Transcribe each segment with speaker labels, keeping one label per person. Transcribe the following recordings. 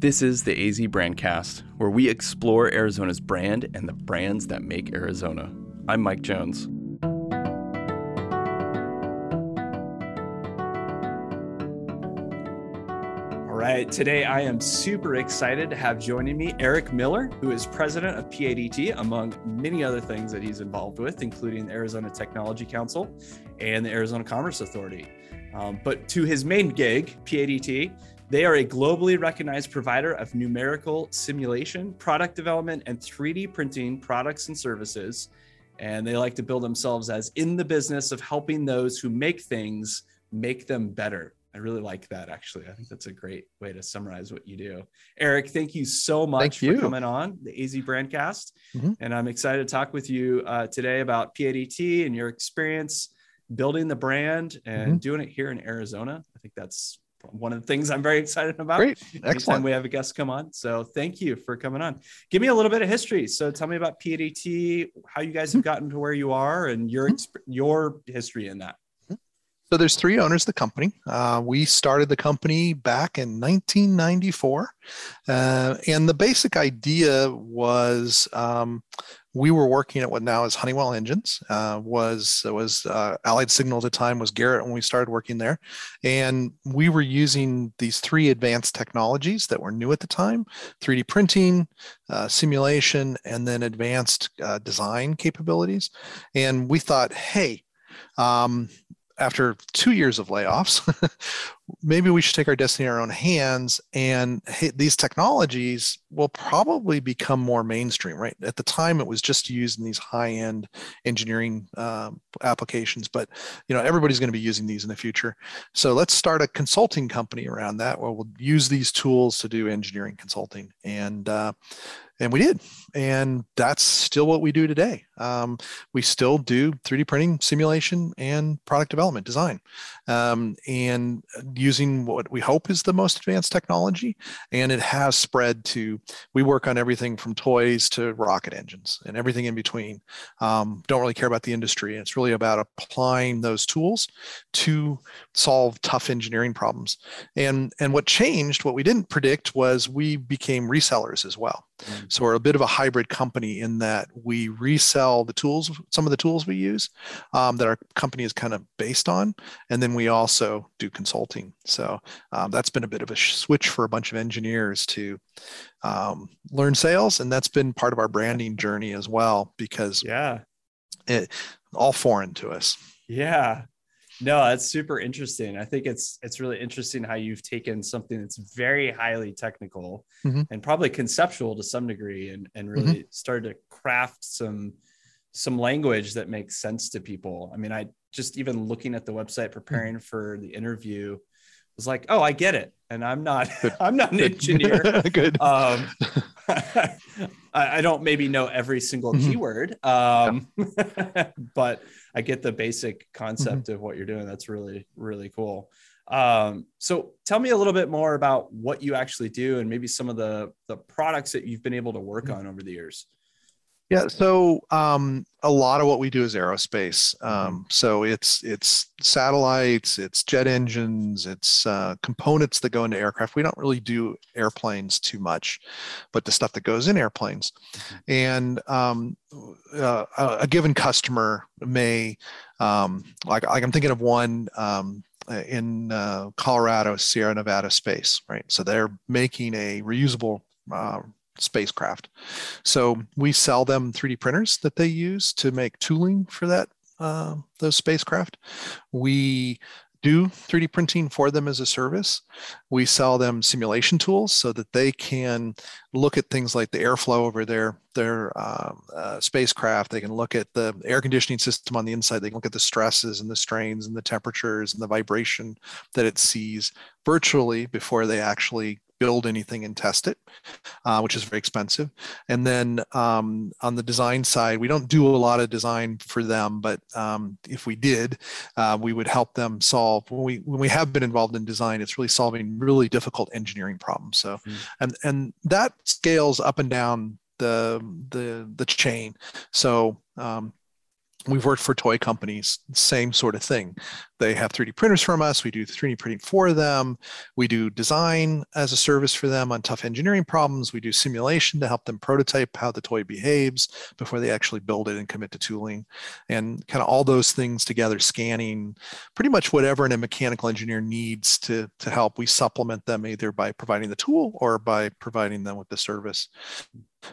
Speaker 1: This is the AZ Brandcast, where we explore Arizona's brand and the brands that make Arizona. I'm Mike Jones. All right, today I am super excited to have joining me Eric Miller, who is president of PADT, among many other things that he's involved with, including the Arizona Technology Council and the Arizona Commerce Authority. Um, but to his main gig, PADT, they are a globally recognized provider of numerical simulation, product development, and 3D printing products and services. And they like to build themselves as in the business of helping those who make things make them better. I really like that actually. I think that's a great way to summarize what you do. Eric, thank you so much
Speaker 2: thank
Speaker 1: for coming on the AZ Brandcast. Mm-hmm. And I'm excited to talk with you uh, today about PADT and your experience building the brand and mm-hmm. doing it here in Arizona. I think that's one of the things I'm very excited about.
Speaker 2: Great.
Speaker 1: Excellent. Anytime we have a guest come on. So thank you for coming on. Give me a little bit of history. So tell me about PADT, how you guys have mm-hmm. gotten to where you are and your, mm-hmm. your history in that.
Speaker 2: So there's three owners of the company. Uh, we started the company back in 1994, uh, and the basic idea was um, we were working at what now is Honeywell Engines. Uh, was was uh, Allied Signal at the time was Garrett when we started working there, and we were using these three advanced technologies that were new at the time: 3D printing, uh, simulation, and then advanced uh, design capabilities. And we thought, hey. Um, after two years of layoffs, maybe we should take our destiny in our own hands. And hey, these technologies will probably become more mainstream, right? At the time, it was just used in these high-end engineering uh, applications, but you know everybody's going to be using these in the future. So let's start a consulting company around that, where we'll use these tools to do engineering consulting. And uh, and we did and that's still what we do today um, we still do 3d printing simulation and product development design um, and using what we hope is the most advanced technology and it has spread to we work on everything from toys to rocket engines and everything in between. Um, don't really care about the industry. It's really about applying those tools to solve tough engineering problems. And and what changed what we didn't predict was we became resellers as well. So we're a bit of a hybrid company in that we resell the tools, some of the tools we use um, that our company is kind of based on, and then we also do consulting. So um, that's been a bit of a switch for a bunch of engineers to um, learn sales, and that's been part of our branding journey as well because
Speaker 1: yeah,
Speaker 2: it all foreign to us.
Speaker 1: Yeah, no, that's super interesting. I think it's it's really interesting how you've taken something that's very highly technical mm-hmm. and probably conceptual to some degree and and really mm-hmm. started to craft some some language that makes sense to people. I mean, I just even looking at the website mm-hmm. preparing mm-hmm. for the interview was like, "Oh, I get it." And I'm not I'm not an engineer.
Speaker 2: Good. Um,
Speaker 1: I, don't maybe know every single mm-hmm. keyword, um, yeah. but I get the basic concept mm-hmm. of what you're doing. That's really, really cool. Um, so tell me a little bit more about what you actually do and maybe some of the, the products that you've been able to work mm-hmm. on over the years.
Speaker 2: Yeah, so um, a lot of what we do is aerospace. Um, so it's it's satellites, it's jet engines, it's uh, components that go into aircraft. We don't really do airplanes too much, but the stuff that goes in airplanes. And um, uh, a, given customer may, um, like, like I'm thinking of one um, in uh, Colorado, Sierra Nevada space, right? So they're making a reusable uh, spacecraft. So we sell them 3D printers that they use to make tooling for that uh, those spacecraft. We do 3D printing for them as a service. We sell them simulation tools so that they can look at things like the airflow over their their um, uh, spacecraft. They can look at the air conditioning system on the inside. They can look at the stresses and the strains and the temperatures and the vibration that it sees virtually before they actually build anything and test it, uh, which is very expensive. And then um, on the design side, we don't do a lot of design for them, but um, if we did, uh, we would help them solve. When we when we have been involved in design, it's really solving really difficult engineering problems. So, mm-hmm. and and that scales up and down the the the chain. So um, We've worked for toy companies, same sort of thing. They have 3D printers from us. We do 3D printing for them. We do design as a service for them on tough engineering problems. We do simulation to help them prototype how the toy behaves before they actually build it and commit to tooling. And kind of all those things together, scanning pretty much whatever a mechanical engineer needs to, to help. We supplement them either by providing the tool or by providing them with the service.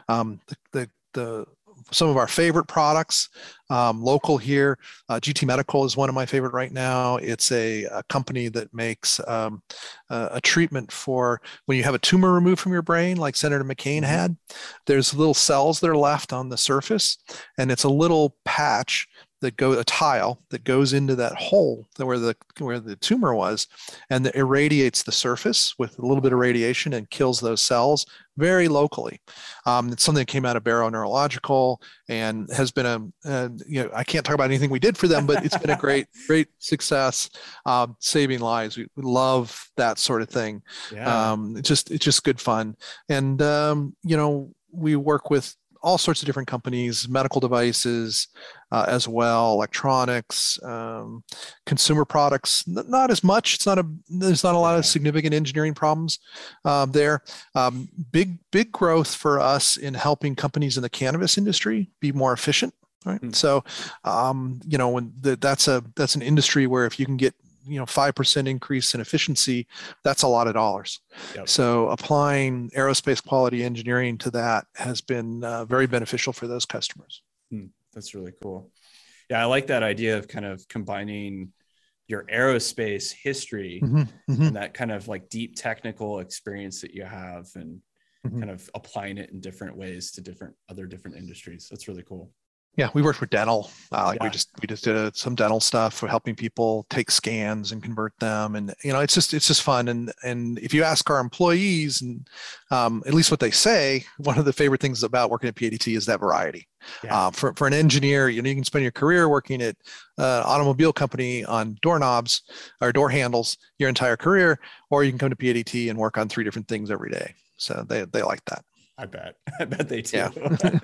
Speaker 2: Um, the, the, the some of our favorite products um, local here. Uh, GT Medical is one of my favorite right now. It's a, a company that makes um, a, a, treatment for when you have a tumor removed from your brain, like Senator McCain mm-hmm. had. There's little cells that are left on the surface, and it's a little patch that go a tile that goes into that hole where the where the tumor was and that irradiates the surface with a little bit of radiation and kills those cells very locally. Um, it's something that came out of barrow neurological and has been a, a, you know i can't talk about anything we did for them but it's been a great great success um, saving lives. We, we, love that sort of thing. Yeah. um, it's just it's just good fun. And um, you know we work with all sorts of different companies, medical devices uh, as well, electronics, um, consumer products. Not as much. It's not a. There's not a lot of significant engineering problems uh, there. Um, big big growth for us in helping companies in the cannabis industry be more efficient. Right. Mm-hmm. So, um, you know, when the, that's a that's an industry where if you can get you know 5% increase in efficiency that's a lot of dollars yep. so applying aerospace quality engineering to that has been uh, very beneficial for those customers
Speaker 1: hmm. that's really cool yeah i like that idea of kind of combining your aerospace history mm-hmm. Mm-hmm. and that kind of like deep technical experience that you have and mm-hmm. kind of applying it in different ways to different other different industries that's really cool
Speaker 2: yeah, we worked for dental. Uh, like yeah. we just we just did a, some dental stuff for helping people take scans and convert them, and you know it's just it's just fun. And and if you ask our employees, and um, at least what they say, one of the favorite things about working at PADT is that variety. Yeah. Uh, for for an engineer, you know you can spend your career working at an automobile company on doorknobs or door handles your entire career, or you can come to PADT and work on three different things every day. So they they like that.
Speaker 1: I bet. I bet they do. Yeah.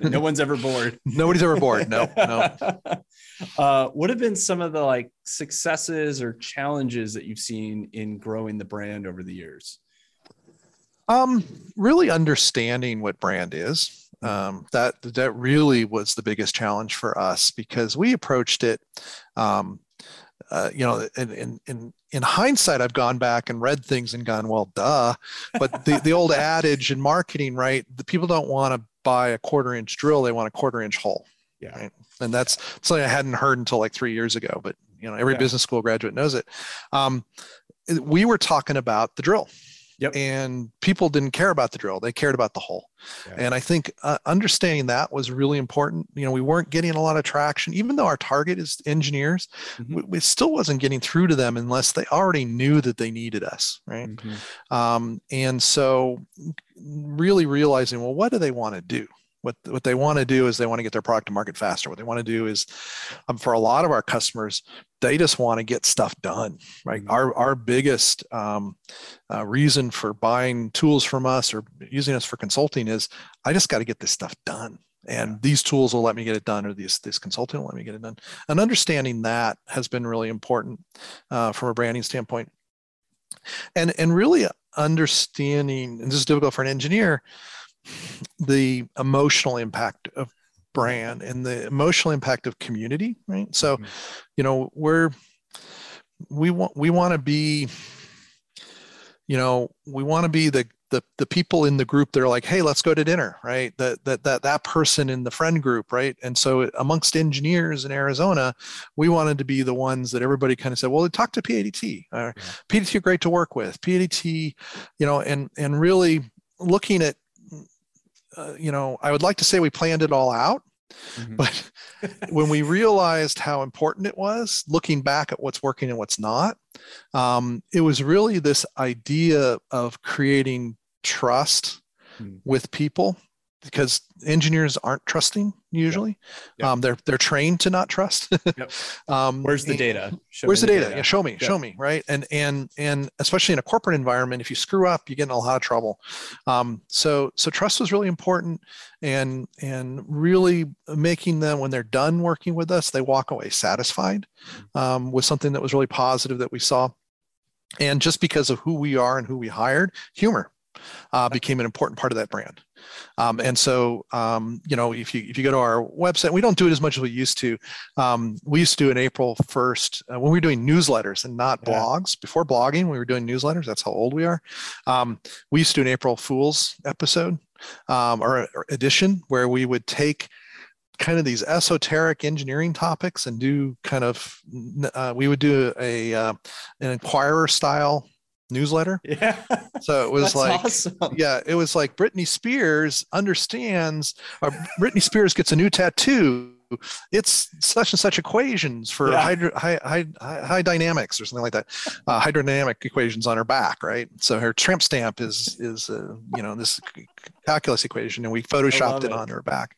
Speaker 1: no one's ever bored.
Speaker 2: Nobody's ever bored. No, no.
Speaker 1: Uh, what have been some of the like successes or challenges that you've seen in growing the brand over the years?
Speaker 2: Um, really understanding what brand is. Um, that that really was the biggest challenge for us because we approached it um, uh, you know, in, in, in, in hindsight, I've gone back and read things and gone, well, duh. But the, the old adage in marketing, right? The people don't want to buy a quarter inch drill; they want a quarter inch hole.
Speaker 1: Yeah.
Speaker 2: Right? And that's something I hadn't heard until like three years ago. But you know, every yeah. business school graduate knows it. Um, we were talking about the drill
Speaker 1: Yep.
Speaker 2: And people didn't care about the drill; they cared about the hole. Yeah. And I think uh, understanding that was really important. You know, we weren't getting a lot of traction, even though our target is engineers. Mm-hmm. We, we, still wasn't getting through to them unless they already knew that they needed us, right? Mm-hmm. Um, and so, really realizing, well, what do they want to do? What what they want to do is they want to get their product to market faster. What they want to do is um, for a lot of our customers they just want to get stuff done right? Mm-hmm. our our biggest um, uh, reason for buying tools from us or using us for consulting is i just got to get this stuff done. And these tools will let me get it done or this this consultant will let me get it done. And understanding that has been really important uh, from a branding standpoint. And and really understanding and this is difficult for an engineer the emotional impact of brand and the emotional impact of community right so mm-hmm. you know we're we want we want to be you know we want to be the the, the people in the group that are like hey let's go to dinner right that, that that that person in the friend group right and so amongst engineers in arizona we wanted to be the ones that everybody kind of said well talk to padt uh, yeah. padt are great to work with padt you know and and really looking at uh, you know, I would like to say we planned it all out, mm-hmm. but when we realized how important it was, looking back at what's working and what's not, um, it was really this idea of creating trust mm-hmm. with people because engineers aren't trusting usually. Yep. Um, they're they're trained to not trust.
Speaker 1: yep. um, where's the data?
Speaker 2: Show where's the, data? data? Yeah, show me, yep. show me, right? And and and especially in a corporate environment, if you screw up, you get in a lot of trouble. Um, so so trust was really important, and and really making them when they're done working with us, they walk away satisfied mm-hmm. um, with something that was really positive that we saw. And just because of who we are and who we hired, humor uh, became an important part of that brand. Um, and so, um, you know, if you if you go to our website, we don't do it as much as we used to. Um, we used to do in April first uh, when we were doing newsletters and not yeah. blogs. Before blogging, we were doing newsletters. That's how old we are. Um, we used to do an April Fool's episode um, or, or edition where we would take kind of these esoteric engineering topics and do kind of uh, we would do a uh, an Enquirer style newsletter.
Speaker 1: Yeah.
Speaker 2: So it was like, awesome. yeah, it was like Britney Spears understands, or Britney Spears gets a new tattoo. It's such and such equations for yeah. hydro, high, high, high dynamics or something like that, uh, hydrodynamic equations on her back, right? So her tramp stamp is is uh, you know this calculus equation, and we photoshopped it, it on her back.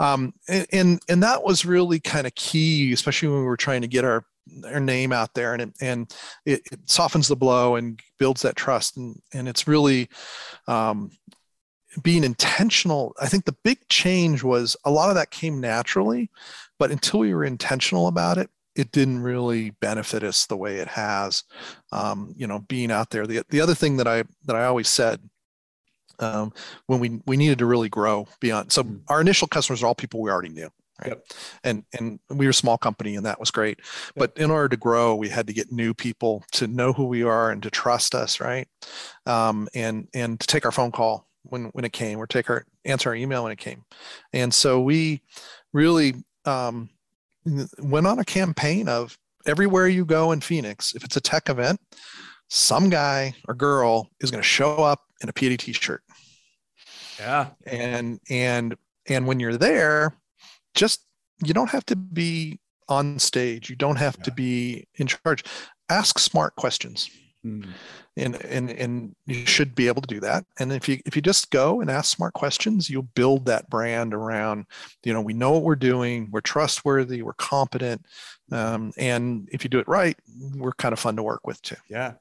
Speaker 2: Um, and, and and that was really kind of key, especially when we were trying to get our their name out there and it, and it, it, softens the blow and builds that trust. And and it's really um, being intentional. I think the big change was a lot of that came naturally but until we were intentional about it it didn't really benefit us the way it has. Um, you know being out there. The, the other thing that i that i always said um, when we we needed to really grow beyond so mm. our initial customers are all people we already knew Right? Yep. And and we were a small company and that was great. Yep. But in order to grow, we had to get new people to know who we are and to trust us, right? Um, and and to take our phone call when when it came, or take our answer our email when it came. And so we really um, went on a campaign of everywhere you go in Phoenix, if it's a tech event, some guy or girl is going to show up in a PAD t-shirt.
Speaker 1: Yeah.
Speaker 2: And and and when you're there, just you don't have to be on stage. You don't have yeah. to be in charge. Ask smart questions. Mm. and and and you should be able to do that. And if you if you just go and ask smart questions you'll build that brand around you know we know what we're doing. We're trustworthy. We're competent. Um, and if you do it right we're kind of fun to work with too.
Speaker 1: Yeah.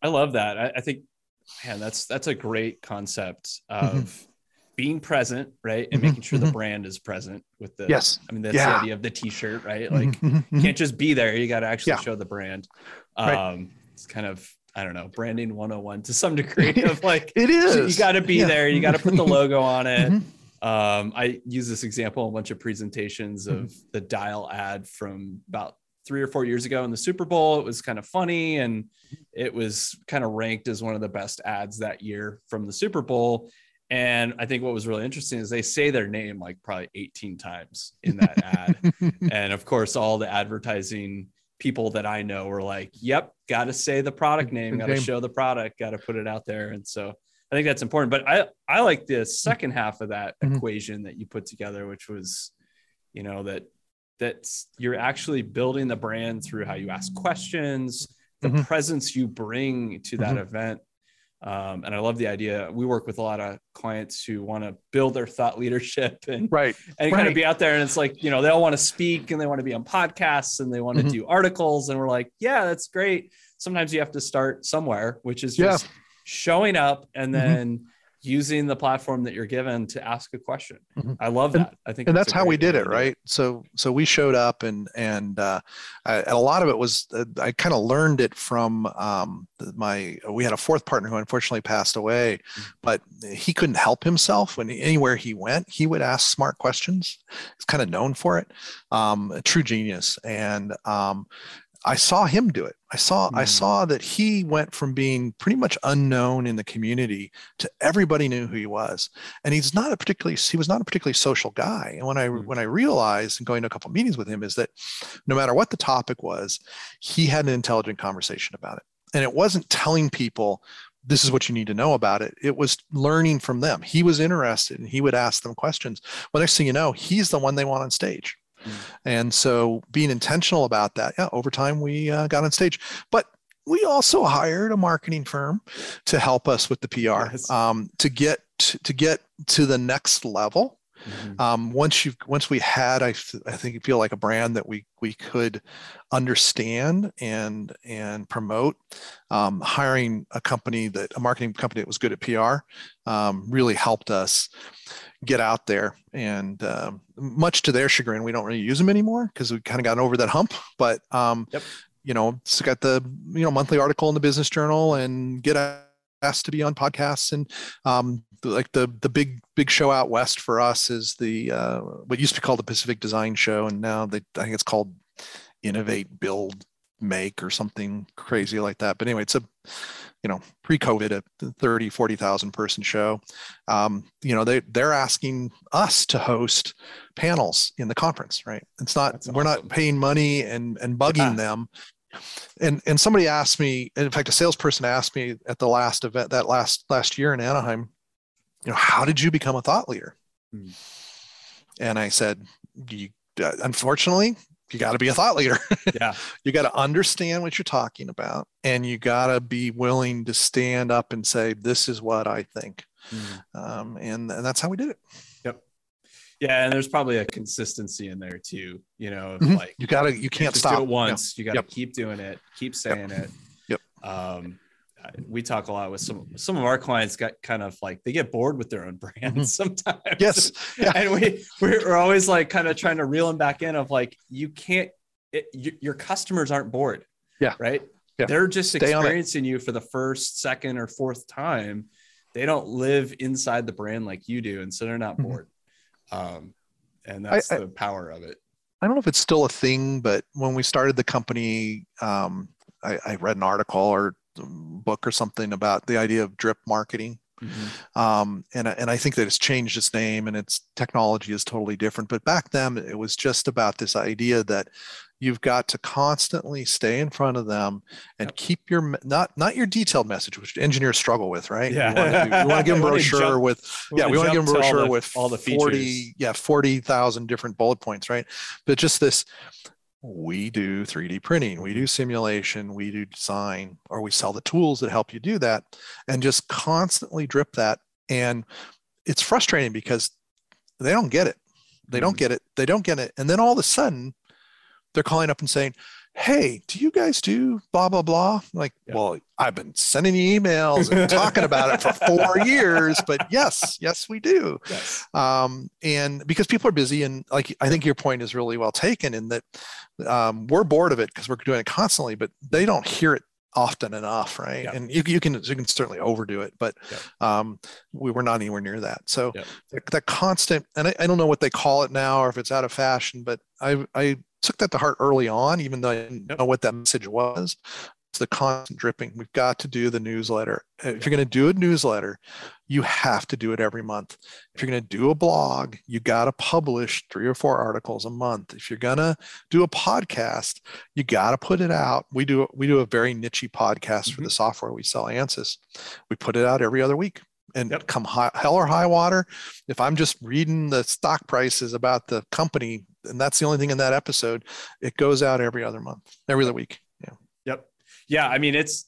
Speaker 1: I love that. I, I think man that's that's a great concept of mm-hmm being present, right, and mm-hmm, making sure mm-hmm. the brand is present with the.
Speaker 2: Yes.
Speaker 1: I mean, that's yeah. the idea of the T-shirt, right? Like, mm-hmm, mm-hmm. you can't just be there; you got to actually yeah. show the brand. Um, right. It's kind of I don't know, branding 101 to some degree of like
Speaker 2: it is.
Speaker 1: You got to be yeah. there. You got to put the logo on it. Mm-hmm. Um, I use this example in a bunch of presentations of the dial ad from about three or four years ago in the Super Bowl. It was kind of funny and it was kind of ranked as one of the best ads that year from the Super Bowl. And I think what was really interesting is they say their name like probably 18 times in that ad. and of course, all the advertising people that I know were like, yep, got to say the product name, got to show the product, got to put it out there. And so I think that's important. But I, I like the second half of that mm-hmm. equation that you put together, which was, you know, that that's you're actually building the brand through how you ask questions, the mm-hmm. presence you bring to that mm-hmm. event um, and I love the idea. We work with a lot of clients who want to build their thought leadership and
Speaker 2: right
Speaker 1: and
Speaker 2: right.
Speaker 1: kind of be out there. And it's like you know they all want to speak and they want to be on podcasts and they want to mm-hmm. do articles. And we're like, yeah, that's great. Sometimes you have to start somewhere, which is just yeah. showing up and mm-hmm. then. Mm-hmm using the platform that you're given to ask a question. Mm-hmm. I love that.
Speaker 2: And,
Speaker 1: I think,
Speaker 2: and that's how we did it, right? So, so we showed up, and and, uh, I, a lot of it was uh, I kind of learned it from um, my. We had a fourth partner who unfortunately passed away, mm-hmm. but he couldn't help himself when anywhere he went, he would ask smart questions. He's kind of known for it. Um, a true genius, and um, I saw him do it. I saw mm. I saw that he went from being pretty much unknown in the community to everybody knew who he was. And he's not a particularly he was not a particularly social guy. And when I mm. when I realized and going to a couple meetings with him is that no matter what the topic was, he had an intelligent conversation about it. And it wasn't telling people this is what you need to know about it. It was learning from them. He was interested and he would ask them questions. Well, next thing you know, he's the one they want on stage. And so being intentional about that, yeah, over time we uh, got on stage. But we also hired a marketing firm to help us with the PR yes. um, to get to, to get to the next level
Speaker 1: Mhm.
Speaker 2: um, once you once we had I, I think you feel like a brand that we we could understand and and promote um, hiring a company that a marketing company that was good at PR um, really helped us get out there and um, much to their chagrin we don't really use them anymore because we kind of gotten over that hump but um,
Speaker 1: Yep.
Speaker 2: you know it's got the you know monthly article in the business journal and get asked to be on podcasts and um, like the the big big show out west for us is the uh, what used to be called the Pacific Design Show, and now they I think it's called Innovate, Build, Make or something crazy like that. But anyway, it's a you know pre-COVID a 30 40,000 person show. Um, you know they they're asking us to host panels in the conference, right? It's not
Speaker 1: That's
Speaker 2: we're not paying money and and bugging
Speaker 1: Yeah.
Speaker 2: them and and somebody asked me in fact a salesperson asked me at the last event that last last year in anaheim you know how did you become a thought leader
Speaker 1: Hmm.
Speaker 2: and i said you uh, unfortunately you got to be a thought leader
Speaker 1: Yeah.
Speaker 2: you got to understand what you're talking about and you got to be willing to stand up and say this is what i think
Speaker 1: Mhm.
Speaker 2: um, and, and that's how we did it Yep.
Speaker 1: Yeah, and there's probably a consistency in there too. You know,
Speaker 2: Mhm.
Speaker 1: like
Speaker 2: you gotta you can't stop
Speaker 1: once. You got to
Speaker 2: Yep.
Speaker 1: keep doing it. Keep saying it.
Speaker 2: Yep.
Speaker 1: Um, we talk a lot with some some of our clients. Got kind of like they get bored with their own brands sometimes.
Speaker 2: Mm-hmm. yes yeah.
Speaker 1: and we we're always like kind of trying to reel them back in of like you can't. It, your customers aren't bored.
Speaker 2: Yeah.
Speaker 1: Right.
Speaker 2: Yeah.
Speaker 1: They're just
Speaker 2: Stay
Speaker 1: experiencing you for the first, second, or fourth time. They don't live inside the brand like you do, and so they're not
Speaker 2: Mhm.
Speaker 1: bored. Um, and that's
Speaker 2: I-
Speaker 1: the power of it.
Speaker 2: I don't know if it's still a thing, but when we started the company, um, I, I read an article or book or something about the idea of drip marketing. Um, and, I- and I think that it's changed its name and its technology is totally different. But back then, it was just about this idea that you've got to constantly stay in front of them and
Speaker 1: Yep.
Speaker 2: keep your not not your detailed message, which engineers struggle with, right?
Speaker 1: Yeah.
Speaker 2: you want to, you want to give them a brochure
Speaker 1: jump-
Speaker 2: with yeah, we want to give them a
Speaker 1: jump all
Speaker 2: brochure
Speaker 1: the-
Speaker 2: with
Speaker 1: all the
Speaker 2: 40,
Speaker 1: features.
Speaker 2: yeah, 40,000 different bullet points, right? But just this, we do 3D printing, we do simulation, we do design, or we sell the tools that help you do that, and just constantly drip that. And it's frustrating because they don't get it. They don't
Speaker 1: Mhm.
Speaker 2: get it. They don't get it. And then all of a sudden, they're calling up and saying, Hey, do you guys do blah, blah, blah? Like,
Speaker 1: Yeah.
Speaker 2: well, I've been sending you emails and talking about it for four years, but yes, yes, we do
Speaker 1: Yes.
Speaker 2: um, and because people are busy and like i think your point is really well taken in that um, we're bored of it because we're doing it constantly but they don't hear it often enough right
Speaker 1: Yeah.
Speaker 2: and you, you can you can certainly overdo it but
Speaker 1: Yeah.
Speaker 2: um, we were not anywhere near that so
Speaker 1: Yeah.
Speaker 2: that, that constant and I, I don't know what they call it now or if it's out of fashion but i i took that to heart early on even though i didn't know what that message was it's the constant dripping we've got to do the newsletter if you're going to do a newsletter you have to do it every month if you're going to do a blog, you got to publish three or four articles a month. If you're going to do a podcast, you got to put it out. We do we do a very nichey podcast for
Speaker 1: Mhm.
Speaker 2: the software we sell, Ansys. We put it out every other week. And
Speaker 1: Yep.
Speaker 2: come high, hell or high water, if I'm just reading the stock prices about the company, and that's the only thing in that episode, it goes out every other month, every other week. Yeah.
Speaker 1: Yep. Yeah. I mean, it's,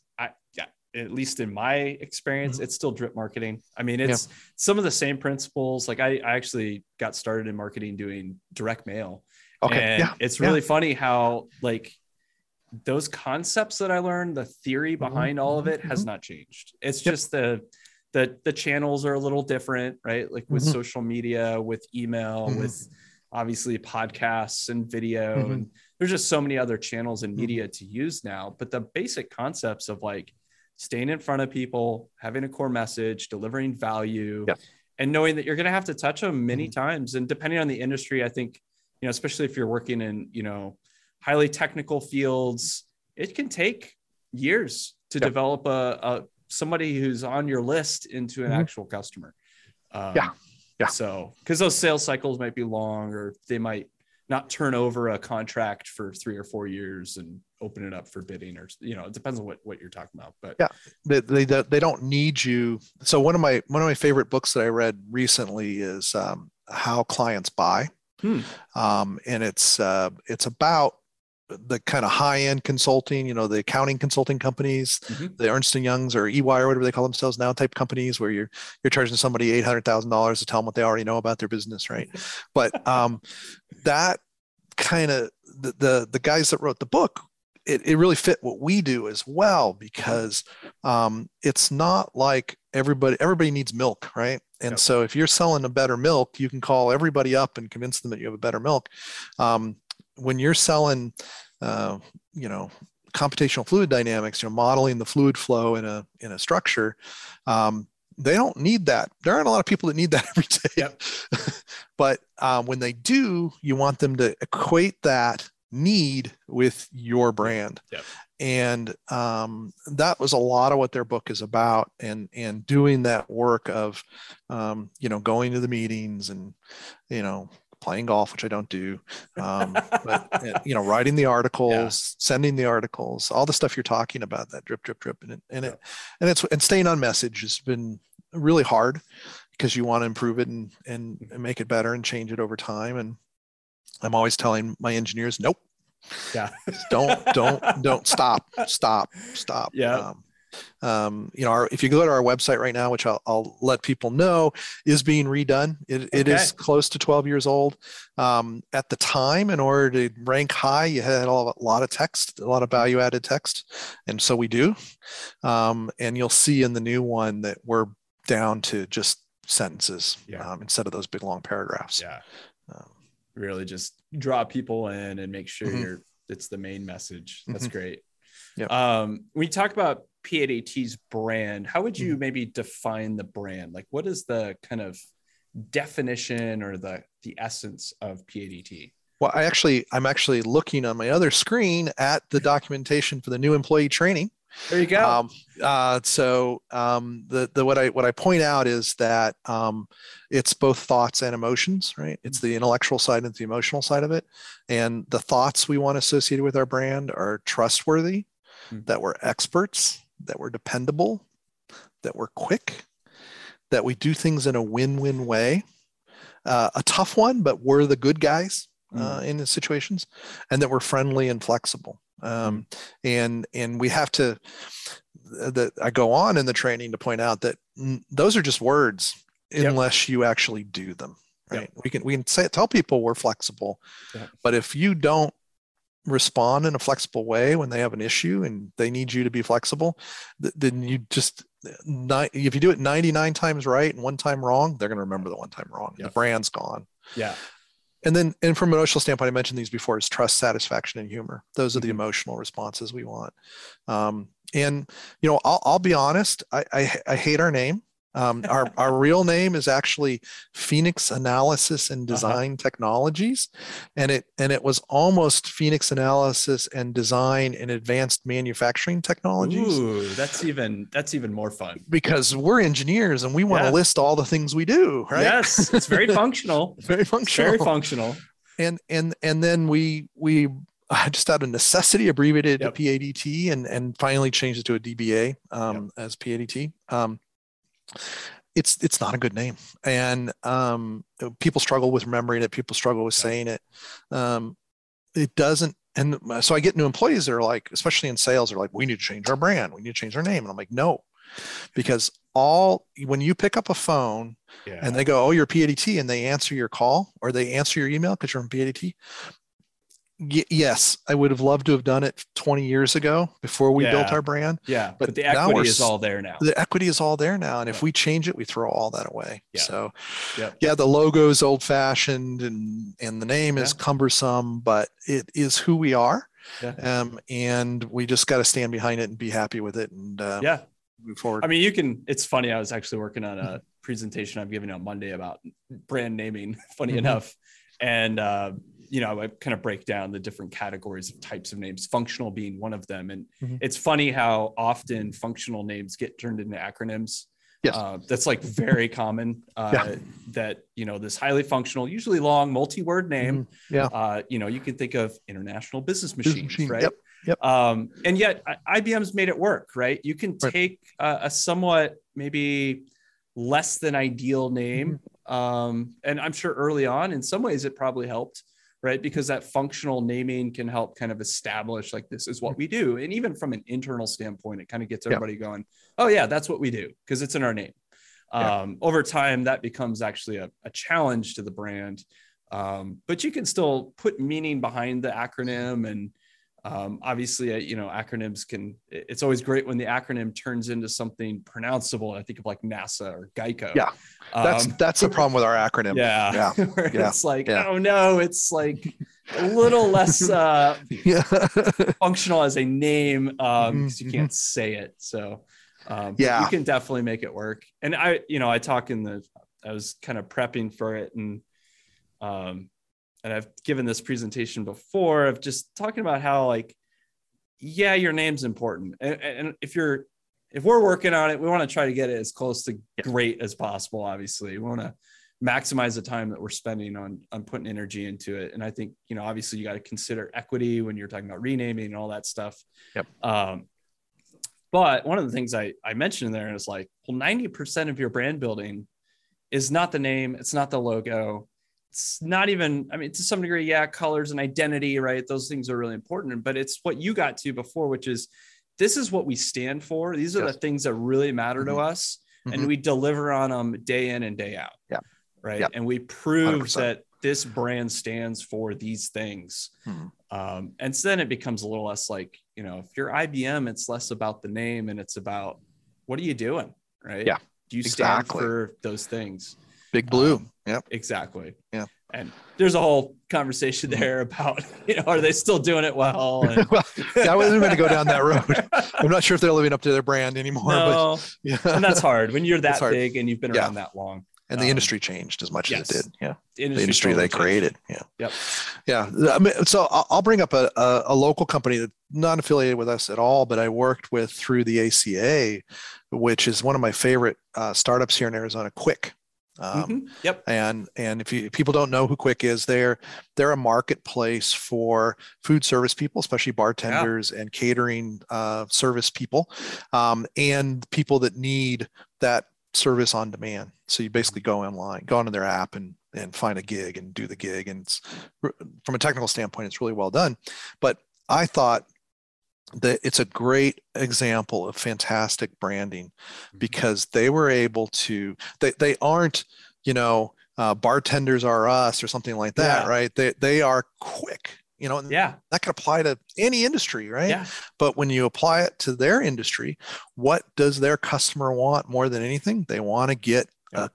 Speaker 1: at least in my experience,
Speaker 2: Mhm.
Speaker 1: it's still drip marketing. I mean, it's some of the same principles. Like I, I actually got started in marketing doing direct mail.
Speaker 2: Okay.
Speaker 1: And
Speaker 2: yeah.
Speaker 1: it's
Speaker 2: yeah.
Speaker 1: really funny how like those concepts that I learned, the theory behind all of it has not changed. It's
Speaker 2: Mm-hmm. Yep.
Speaker 1: just the the the channels are a little different, right? Like with
Speaker 2: Mhm.
Speaker 1: social media, with email, with obviously podcasts and video and there's just so many other channels and media to use now but the basic concepts of like staying in front of people having a core message delivering value and knowing that you're going to have to touch them many
Speaker 2: Mhm.
Speaker 1: times and depending on the industry i think you know especially if you're working in you know highly technical fields it can take years to develop a, a somebody who's on your list into an
Speaker 2: Mhm.
Speaker 1: actual customer um,
Speaker 2: Yeah. Yeah.
Speaker 1: so because those sales cycles might be long or they might not turn over a contract for three or four years and open it up for bidding or you know it depends on what what you're talking about but
Speaker 2: Yeah. they, they they don't need you so one of my one of my favorite books that i read recently is um, how clients buy
Speaker 1: Hmm.
Speaker 2: um, and it's uh, it's about the kind of high end consulting, you know, the accounting consulting companies, mm-hmm. the Ernst and Youngs or EY or whatever they call themselves now type companies where you're you're charging somebody eight hundred thousand dollars to tell them what they already know about their business, right? but um, that kind of the, the the guys that wrote the book it, it really fit what we do as well because um, it's not like everybody everybody needs milk right and yep. so if you're selling a better milk you can call everybody up and convince them that you have a better milk um, when you're selling uh, you know computational fluid dynamics you know modeling the fluid flow in a in a structure um, they don't need that there aren't a lot of people that need that every day yep. but um, when they do you want them to equate that need with your brand. Yep. And um, that was a lot of what their book is about, and and doing that work of, um, you know, going to the meetings and, you know, playing golf, which I don't do, um, but you know, writing the articles, yeah. sending the articles, all the stuff you're talking about, that drip, drip, drip, and it, and it, and it's and staying on message has been really hard because you want to improve it and, and and make it better and change it over time. And I'm always telling my engineers, nope,
Speaker 1: yeah
Speaker 2: don't don't don't stop stop stop
Speaker 1: yeah
Speaker 2: um, um, you know, our, if you go to our website right now, which I'll, I'll let people know, is being redone. It, okay. it is close to 12 years old. Um, at the time, in order to rank high, you had a lot of text, a lot of value added text, and so we do. Um, and you'll see in the new one that we're down to just sentences yeah. Um, instead of those big long paragraphs.
Speaker 1: Yeah. Um, really just draw people in and make sure mm-hmm. you're it's the main message. That's mm-hmm. great.
Speaker 2: Yeah.
Speaker 1: Um, you talk about PADT's brand, how would you mm-hmm. maybe define the brand? Like, what is the kind of definition or the the essence of P8AT?
Speaker 2: Well, I actually, I'm actually looking on my other screen at the documentation for the new employee training.
Speaker 1: There you go.
Speaker 2: Um, uh, so um, the the what I what I point out is that um, it's both thoughts and emotions, right? It's the intellectual side and the emotional side of it, and the thoughts we want associated with our brand are trustworthy, mm-hmm. that we're experts, that we're dependable, that we're quick, that we do things in a win-win way. Uh, a tough one, but we're the good guys uh, mm. in the situations, and that we're friendly and flexible um, and and we have to that i go on in the training to point out that those are just words unless you actually do them right yep. we can we can say tell people we're flexible yep. but if you don't respond in a flexible way when they have an issue and they need you to be flexible then you just if you do it 99 times right and one time wrong they're going to remember the one time wrong. The brand's gone.
Speaker 1: Yeah.
Speaker 2: And then and from an emotional standpoint i mentioned these before is trust satisfaction and humor. Those are the mm-hmm. emotional responses we want. Um, and you know i'll, I'll be honest I, I, I hate our name um, our, our real name is actually Phoenix Analysis and uh-huh. Design uh-huh. Technologies, and it and it was almost Phoenix Analysis and Design and Advanced Manufacturing Technologies.
Speaker 1: Ooh, that's even that's even more fun
Speaker 2: because we're engineers and we want yeah. to list all the things we do. Right?
Speaker 1: Yes, it's very functional.
Speaker 2: very functional.
Speaker 1: It's very functional.
Speaker 2: And and and then we we just out of necessity abbreviated yep. to PADT and and finally changed it to a DBA um, yep. as PADT. Um, it's it's not a good name, and um, people struggle with remembering it. People struggle with saying it. Um, it doesn't, and so I get new employees that are like, especially in sales, are like, we need to change our brand. We need to change our name, and I'm like, no, because all when you pick up a phone yeah. and they go, oh, you're PADT, and they answer your call or they answer your email because you're from PADT, y- yes, I would have loved to have done it 20 years ago before we yeah. built our brand.
Speaker 1: Yeah, but, but the equity is all there now.
Speaker 2: The equity is all there now, and yeah. if we change it, we throw all that away. Yeah. So, yeah, yeah, the logo is old fashioned, and and the name is cumbersome, but it is who we are. Yeah. Um, and we just got to stand behind it and be happy with it, and uh,
Speaker 1: yeah,
Speaker 2: move forward.
Speaker 1: I mean, you can. It's funny. I was actually working on a presentation I'm giving on Monday about brand naming. Funny mm-hmm. enough, and uh, you know, I kind of break down the different categories of types of names, functional being one of them. And mm-hmm. it's funny how often functional names get turned into acronyms.
Speaker 2: Yes.
Speaker 1: Uh, that's like very common uh, yeah. that, you know, this highly functional, usually long multi-word name,
Speaker 2: mm-hmm. yeah.
Speaker 1: Uh, you know, you can think of international business machines, business machine. right?
Speaker 2: Yep. Yep.
Speaker 1: Um, and yet IBM's made it work, right? You can take right. a, somewhat maybe less than ideal name. Mm-hmm. Um, and I'm sure early on, in some ways, it probably helped right? Because that functional naming can help kind of establish like this is what we do. And even from an internal standpoint, it kind of gets everybody going, oh, yeah, that's what we do because it's in our name. Yeah. Um, over time, that becomes actually a, a challenge to the brand. Um, but you can still put meaning behind the acronym and um, obviously, uh, you know, acronyms can, it's always great when the acronym turns into something pronounceable. I think of like NASA or Geico.
Speaker 2: Yeah. That's, um, that's the problem with our acronym.
Speaker 1: Yeah. Yeah. yeah. It's like, yeah. oh no, it's like a little less uh, yeah. functional as a name because um, mm-hmm. you can't say it. So, um, yeah, you can definitely make it work. And I, you know, I talk in the, I was kind of prepping for it and, um, and I've given this presentation before of just talking about how like, yeah, your name's important. And, and if you're, if we're working on it, we want to try to get it as close to great as possible. Obviously, we want to maximize the time that we're spending on on putting energy into it. And I think you know, obviously, you got to consider equity when you're talking about renaming and all that stuff.
Speaker 2: Yep.
Speaker 1: Um, but one of the things I I mentioned there is like, well, ninety percent of your brand building is not the name, it's not the logo, it's not even i mean to some degree yeah colors and identity right those things are really important but it's what you got to before which is this is what we stand for these are yes. the things that really matter mm-hmm. to us mm-hmm. and we deliver on them day in and day out
Speaker 2: yeah
Speaker 1: right yeah. and we prove 100%. that this brand stands for these things mm-hmm. um, and so then it becomes a little less like you know if you're ibm it's less about the name and it's about what are you doing right
Speaker 2: yeah
Speaker 1: do you stand for those things
Speaker 2: Big Blue. Um, yep.
Speaker 1: Exactly.
Speaker 2: Yeah.
Speaker 1: And there's a whole conversation mm-hmm. there about, you know, are they still doing it well? And...
Speaker 2: well yeah, I wasn't going to go down that road. I'm not sure if they're living up to their brand anymore.
Speaker 1: No, but, yeah. and that's hard when you're that big and you've been around yeah. that long.
Speaker 2: And the um, industry changed as much yes. as it did. Yeah. The industry, the industry they created. Yeah.
Speaker 1: Yep.
Speaker 2: Yeah. I mean, so I'll bring up a, a, a local company that's not affiliated with us at all, but I worked with through the ACA, which is one of my favorite uh, startups here in Arizona, Qwick.
Speaker 1: Um, mm-hmm. Yep.
Speaker 2: And and if, you, if people don't know who Qwick is, they're they're a marketplace for food service people, especially bartenders yeah. and catering uh, service people, um, and people that need that service on demand. So you basically go online, go onto their app, and and find a gig and do the gig. And it's from a technical standpoint, it's really well done. But I thought that it's a great example of fantastic branding mm-hmm. because they were able to they, they aren't you know uh, bartenders are us or something like that yeah. right they, they are quick you know
Speaker 1: yeah
Speaker 2: that could apply to any industry right
Speaker 1: yeah.
Speaker 2: but when you apply it to their industry what does their customer want more than anything they want to get yeah.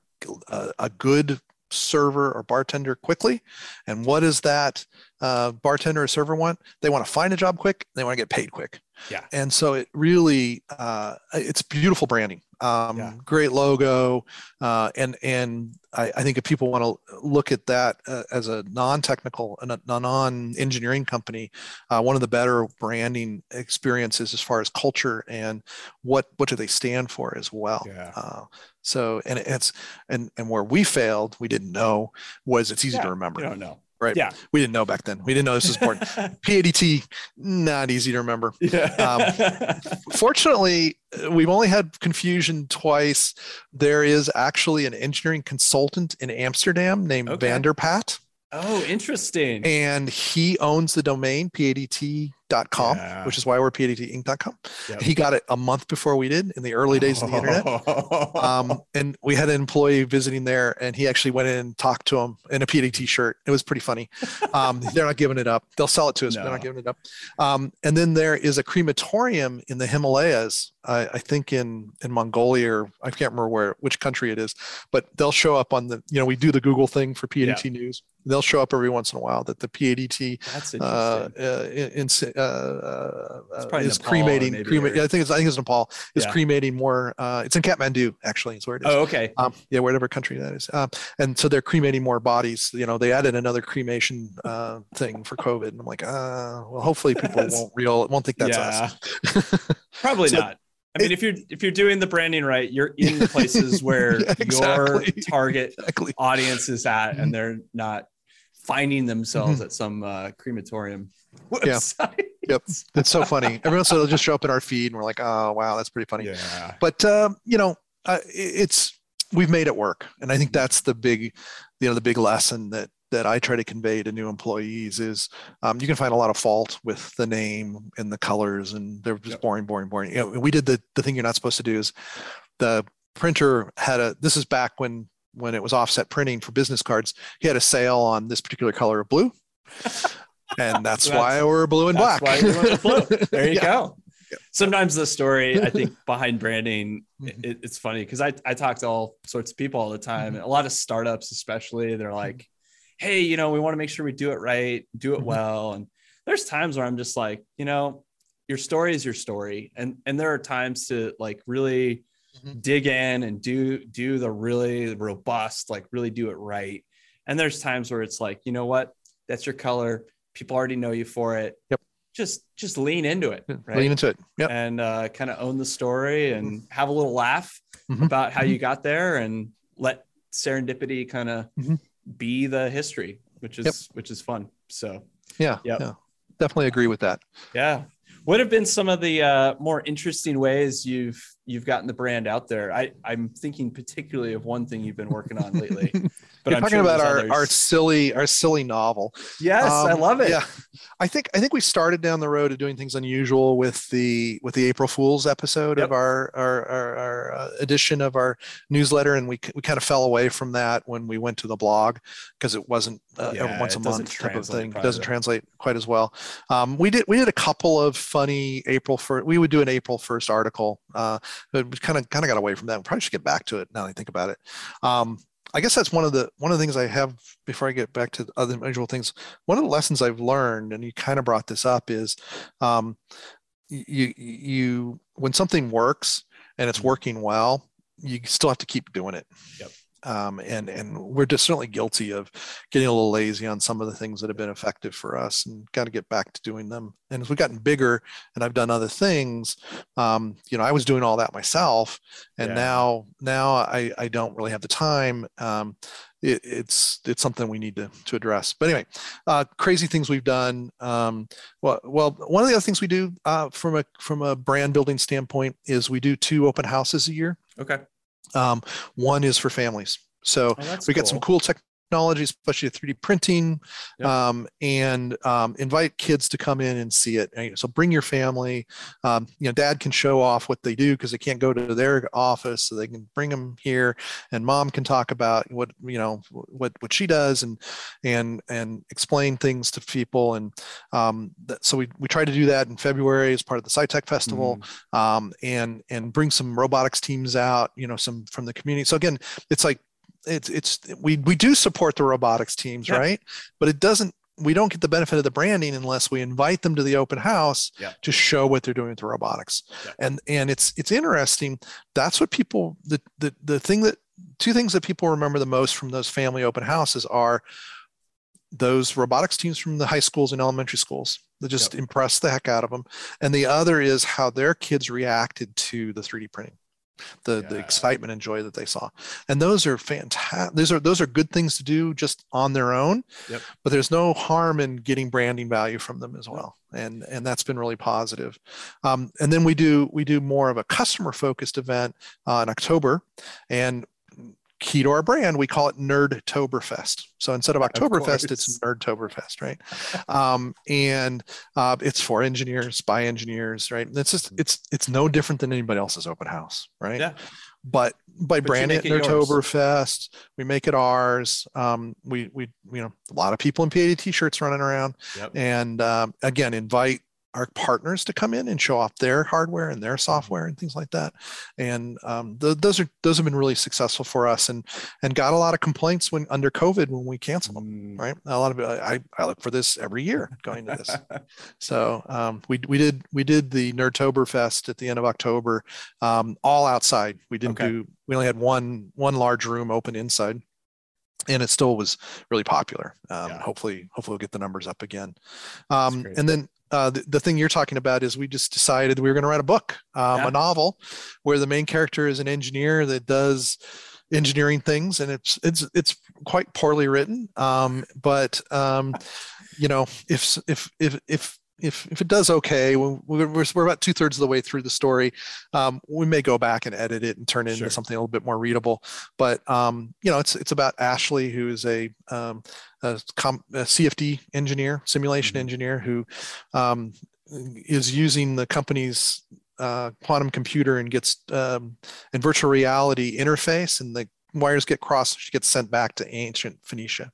Speaker 2: a, a, a good server or bartender quickly and what is that uh, bartender or server want they want to find a job quick they want to get paid quick.
Speaker 1: Yeah.
Speaker 2: And so it really uh, it's beautiful branding um, yeah. great logo uh, and and I, I, think if people want to look at that uh, as a non-technical and a non-engineering company uh, one of the better branding experiences as far as culture and what what do they stand for as well.
Speaker 1: Yeah. Uh,
Speaker 2: so and it's and and where we failed we didn't know was it's easy
Speaker 1: yeah,
Speaker 2: to remember.
Speaker 1: You don't know
Speaker 2: right?
Speaker 1: Yeah.
Speaker 2: We didn't know back then. We didn't know this was important. PADT, not easy to remember.
Speaker 1: Yeah.
Speaker 2: um, fortunately, we've only had confusion twice. There is actually an engineering consultant in Amsterdam named okay. Vanderpat.
Speaker 1: Oh, interesting.
Speaker 2: And he owns the domain PADT com, yeah. which is why we're PADTinc.com. Yep. He got it a month before we did in the early days of the internet. Um, and we had an employee visiting there, and he actually went in and talked to him in a PADT shirt. It was pretty funny. Um, they're not giving it up. They'll sell it to us, no. but they're not giving it up. Um, and then there is a crematorium in the Himalayas, I, I think in in Mongolia, or I can't remember where which country it is, but they'll show up on the. You know, we do the Google thing for PADT yeah. News they'll show up every once in a while that the PADT
Speaker 1: uh,
Speaker 2: uh, in, uh, uh, is cremating. Crema- yeah, I think it's I think it's Nepal is yeah. cremating more. Uh, it's in Kathmandu actually. It's where it is.
Speaker 1: Oh, okay.
Speaker 2: Um, yeah, whatever country that is. Um, and so they're cremating more bodies. You know, they added another cremation uh, thing for COVID, and I'm like, uh, well, hopefully people won't real won't think that's
Speaker 1: yeah. us. Probably so, not. I mean, if you're if you're doing the branding right, you're in the places where yeah, exactly. your target exactly. audience is at, and mm-hmm. they're not finding themselves mm-hmm. at some uh, crematorium
Speaker 2: website. Yeah. Yep. It's so funny. Every once in a while, just show up in our feed and we're like, oh, wow, that's pretty funny.
Speaker 1: Yeah.
Speaker 2: But, um, you know, uh, it's, we've made it work. And I think that's the big, you know, the big lesson that, that I try to convey to new employees is um, you can find a lot of fault with the name and the colors, and they're just yep. boring, boring, boring. You know, we did the the thing you're not supposed to do is the printer had a. This is back when when it was offset printing for business cards. He had a sale on this particular color of blue. and that's, that's, why we're blue and black.
Speaker 1: blue. There you yeah. go. Sometimes the story I think behind branding, mm-hmm. it, it's funny because I, I talk to all sorts of people all the time. Mm-hmm. A lot of startups, especially, they're like, "Hey, you know, we want to make sure we do it right, do it mm-hmm. well." And there's times where I'm just like, you know, your story is your story, and and there are times to like really mm-hmm. dig in and do do the really robust, like really do it right. And there's times where it's like, you know what, that's your color. People already know you for it.
Speaker 2: Yep
Speaker 1: just just lean into it
Speaker 2: right? lean into it
Speaker 1: yep. and uh, kind of own the story and mm-hmm. have a little laugh mm-hmm. about how you mm-hmm. got there and let serendipity kind of mm-hmm. be the history which is yep. which is fun so
Speaker 2: yeah yep. yeah definitely agree with that
Speaker 1: yeah what have been some of the uh, more interesting ways you've you've gotten the brand out there? I I'm thinking particularly of one thing you've been working on lately.
Speaker 2: But You're I'm talking sure about our, our silly our silly novel.
Speaker 1: Yes, um, I love it.
Speaker 2: Yeah, I think I think we started down the road of doing things unusual with the with the April Fools episode yep. of our our, our, our uh, edition of our newsletter, and we we kind of fell away from that when we went to the blog because it wasn't uh, yeah, once a month type of thing. It doesn't translate quite as well. Um, we did we did a couple of funny April first. We would do an April first article. Uh, but we kind of kind of got away from that. We probably should get back to it now that I think about it. Um, I guess that's one of the one of the things I have before I get back to other unusual things. One of the lessons I've learned, and you kind of brought this up, is um, you you when something works and it's mm-hmm. working well, you still have to keep doing it.
Speaker 1: Yep
Speaker 2: um, and and we're just certainly guilty of getting a little lazy on some of the things that have been effective for us and got to get back to doing them and as we've gotten bigger and i've done other things um, you know i was doing all that myself and yeah. now now i i don't really have the time um, it, it's it's something we need to to address. But anyway, uh, crazy things we've done. Um, well, well, one of the other things we do uh, from a from a brand building standpoint is we do two open houses a year.
Speaker 1: Okay.
Speaker 2: Um, one is for families. So oh, we got some cool tech technology, especially 3D printing, yep. um, and um, invite kids to come in and see it. So bring your family. Um, you know, dad can show off what they do because they can't go to their office, so they can bring them here, and mom can talk about what you know what what she does and and and explain things to people. And um, that, so we we try to do that in February as part of the SciTech Festival, mm. and and bring some robotics teams out. You know, some from the community. So again, it's like it's it's we we do support the robotics teams, right? But it doesn't we don't get the benefit of the branding unless we invite them to the open house
Speaker 1: yeah.
Speaker 2: to show what they're doing with the robotics. Yeah. And and it's it's interesting. That's what people the the the thing that two things that people remember the most from those family open houses are those robotics teams from the high schools and elementary schools that just yep. impress the heck out of them. And the other is how their kids reacted to the 3D printing the yeah. the excitement and joy that they saw. And those are fantastic those are those are good things to do just on their own
Speaker 1: yep.
Speaker 2: but there's no harm in getting branding value from them as well. And and that's been really positive. Um, and then we do we do more of a customer focused event uh, in october. And key to our brand, we call it Nerdtoberfest. So instead of Oktoberfest, of it's Nerdtoberfest, right? um, and uh, it's for engineers by engineers, right? And it's just it's it's no different than anybody else's open house, right?
Speaker 1: Yeah.
Speaker 2: But by but branding it Nerdtoberfest, we make it ours. Um, we we you know a lot of people in PAD t-shirts running around,
Speaker 1: yep.
Speaker 2: and um, again invite our partners to come in and show off their hardware and their software and things like that. And um, the, those are those have been really successful for us and and got a lot of complaints when under COVID when we canceled them. Mm. Right, a lot of I I look for this every year going to this. so um, we we did we did the Nerdtoberfest at the end of October, um, all outside. We didn't okay. do we only had one one large room open inside and it still was really popular. Um, yeah. Hopefully, hopefully we'll get the numbers up again. Um, and then uh, the, the, thing you're talking about is we just decided we were going to write a book, um, yeah. a novel, where the main character is an engineer that does engineering things, and it's it's it's quite poorly written. Um, but um, you know, if if if if if if it does okay, we're, we're, we're about two thirds of the way through the story. Um, we may go back and edit it and turn it sure. into something a little bit more readable. But um, you know, it's it's about Ashley, who is a, um, a, com- a CFD engineer, simulation mm-hmm. engineer, who um, is using the company's uh, quantum computer and gets um, in virtual reality interface, and the wires get crossed. She gets sent back to ancient Phoenicia.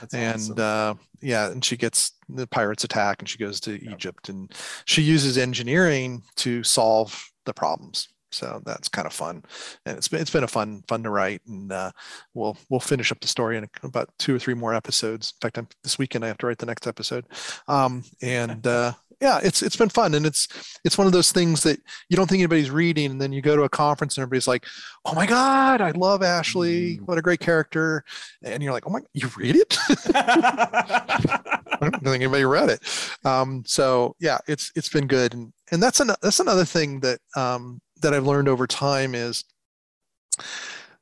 Speaker 2: That's and awesome. uh, yeah, and she gets the pirates attack, and she goes to yep. Egypt, and she uses engineering to solve the problems. So that's kind of fun, and it's been it's been a fun fun to write, and uh, we'll we'll finish up the story in about two or three more episodes. In fact, I'm, this weekend I have to write the next episode, um, and uh, yeah, it's it's been fun, and it's it's one of those things that you don't think anybody's reading, and then you go to a conference and everybody's like, "Oh my god, I love Ashley! Mm. What a great character!" And you're like, "Oh my, you read it?" I don't think anybody read it. Um, so yeah, it's it's been good, and and that's an that's another thing that um, that I've learned over time is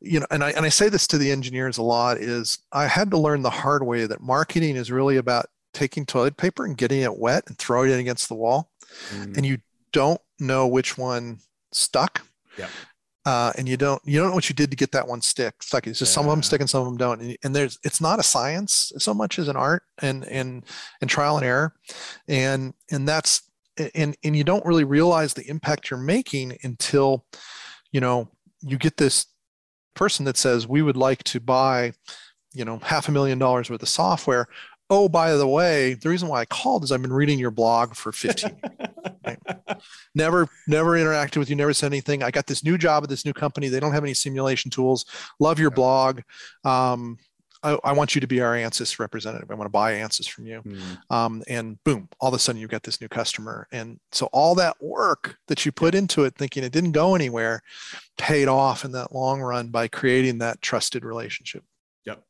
Speaker 2: you know, and I and I say this to the engineers a lot is I had to learn the hard way that marketing is really about taking toilet paper and getting it wet and throwing it against the wall, mm. and you don't know which one stuck.
Speaker 1: Yeah.
Speaker 2: Uh, and you don't you don't know what you did to get that one stick stuck. It's just yeah. some of them stick and some of them don't. And, and, there's it's not a science so much as an art and and and trial and error, and and that's and and you don't really realize the impact you're making until you know you get this person that says we would like to buy you know half a million dollars worth of software oh, by the way, the reason why I called is I've been reading your blog for 15 right? Never, never interacted with you, never said anything. I got this new job at this new company. They don't have any simulation tools. Love your blog. Um, I, I, want you to be our ANSYS representative. I want to buy ANSYS from you. Mm. Um, and boom, all of a sudden you've got this new customer. And so all that work that you put into it, thinking it didn't go anywhere, paid off in that long run by creating that trusted relationship Yep.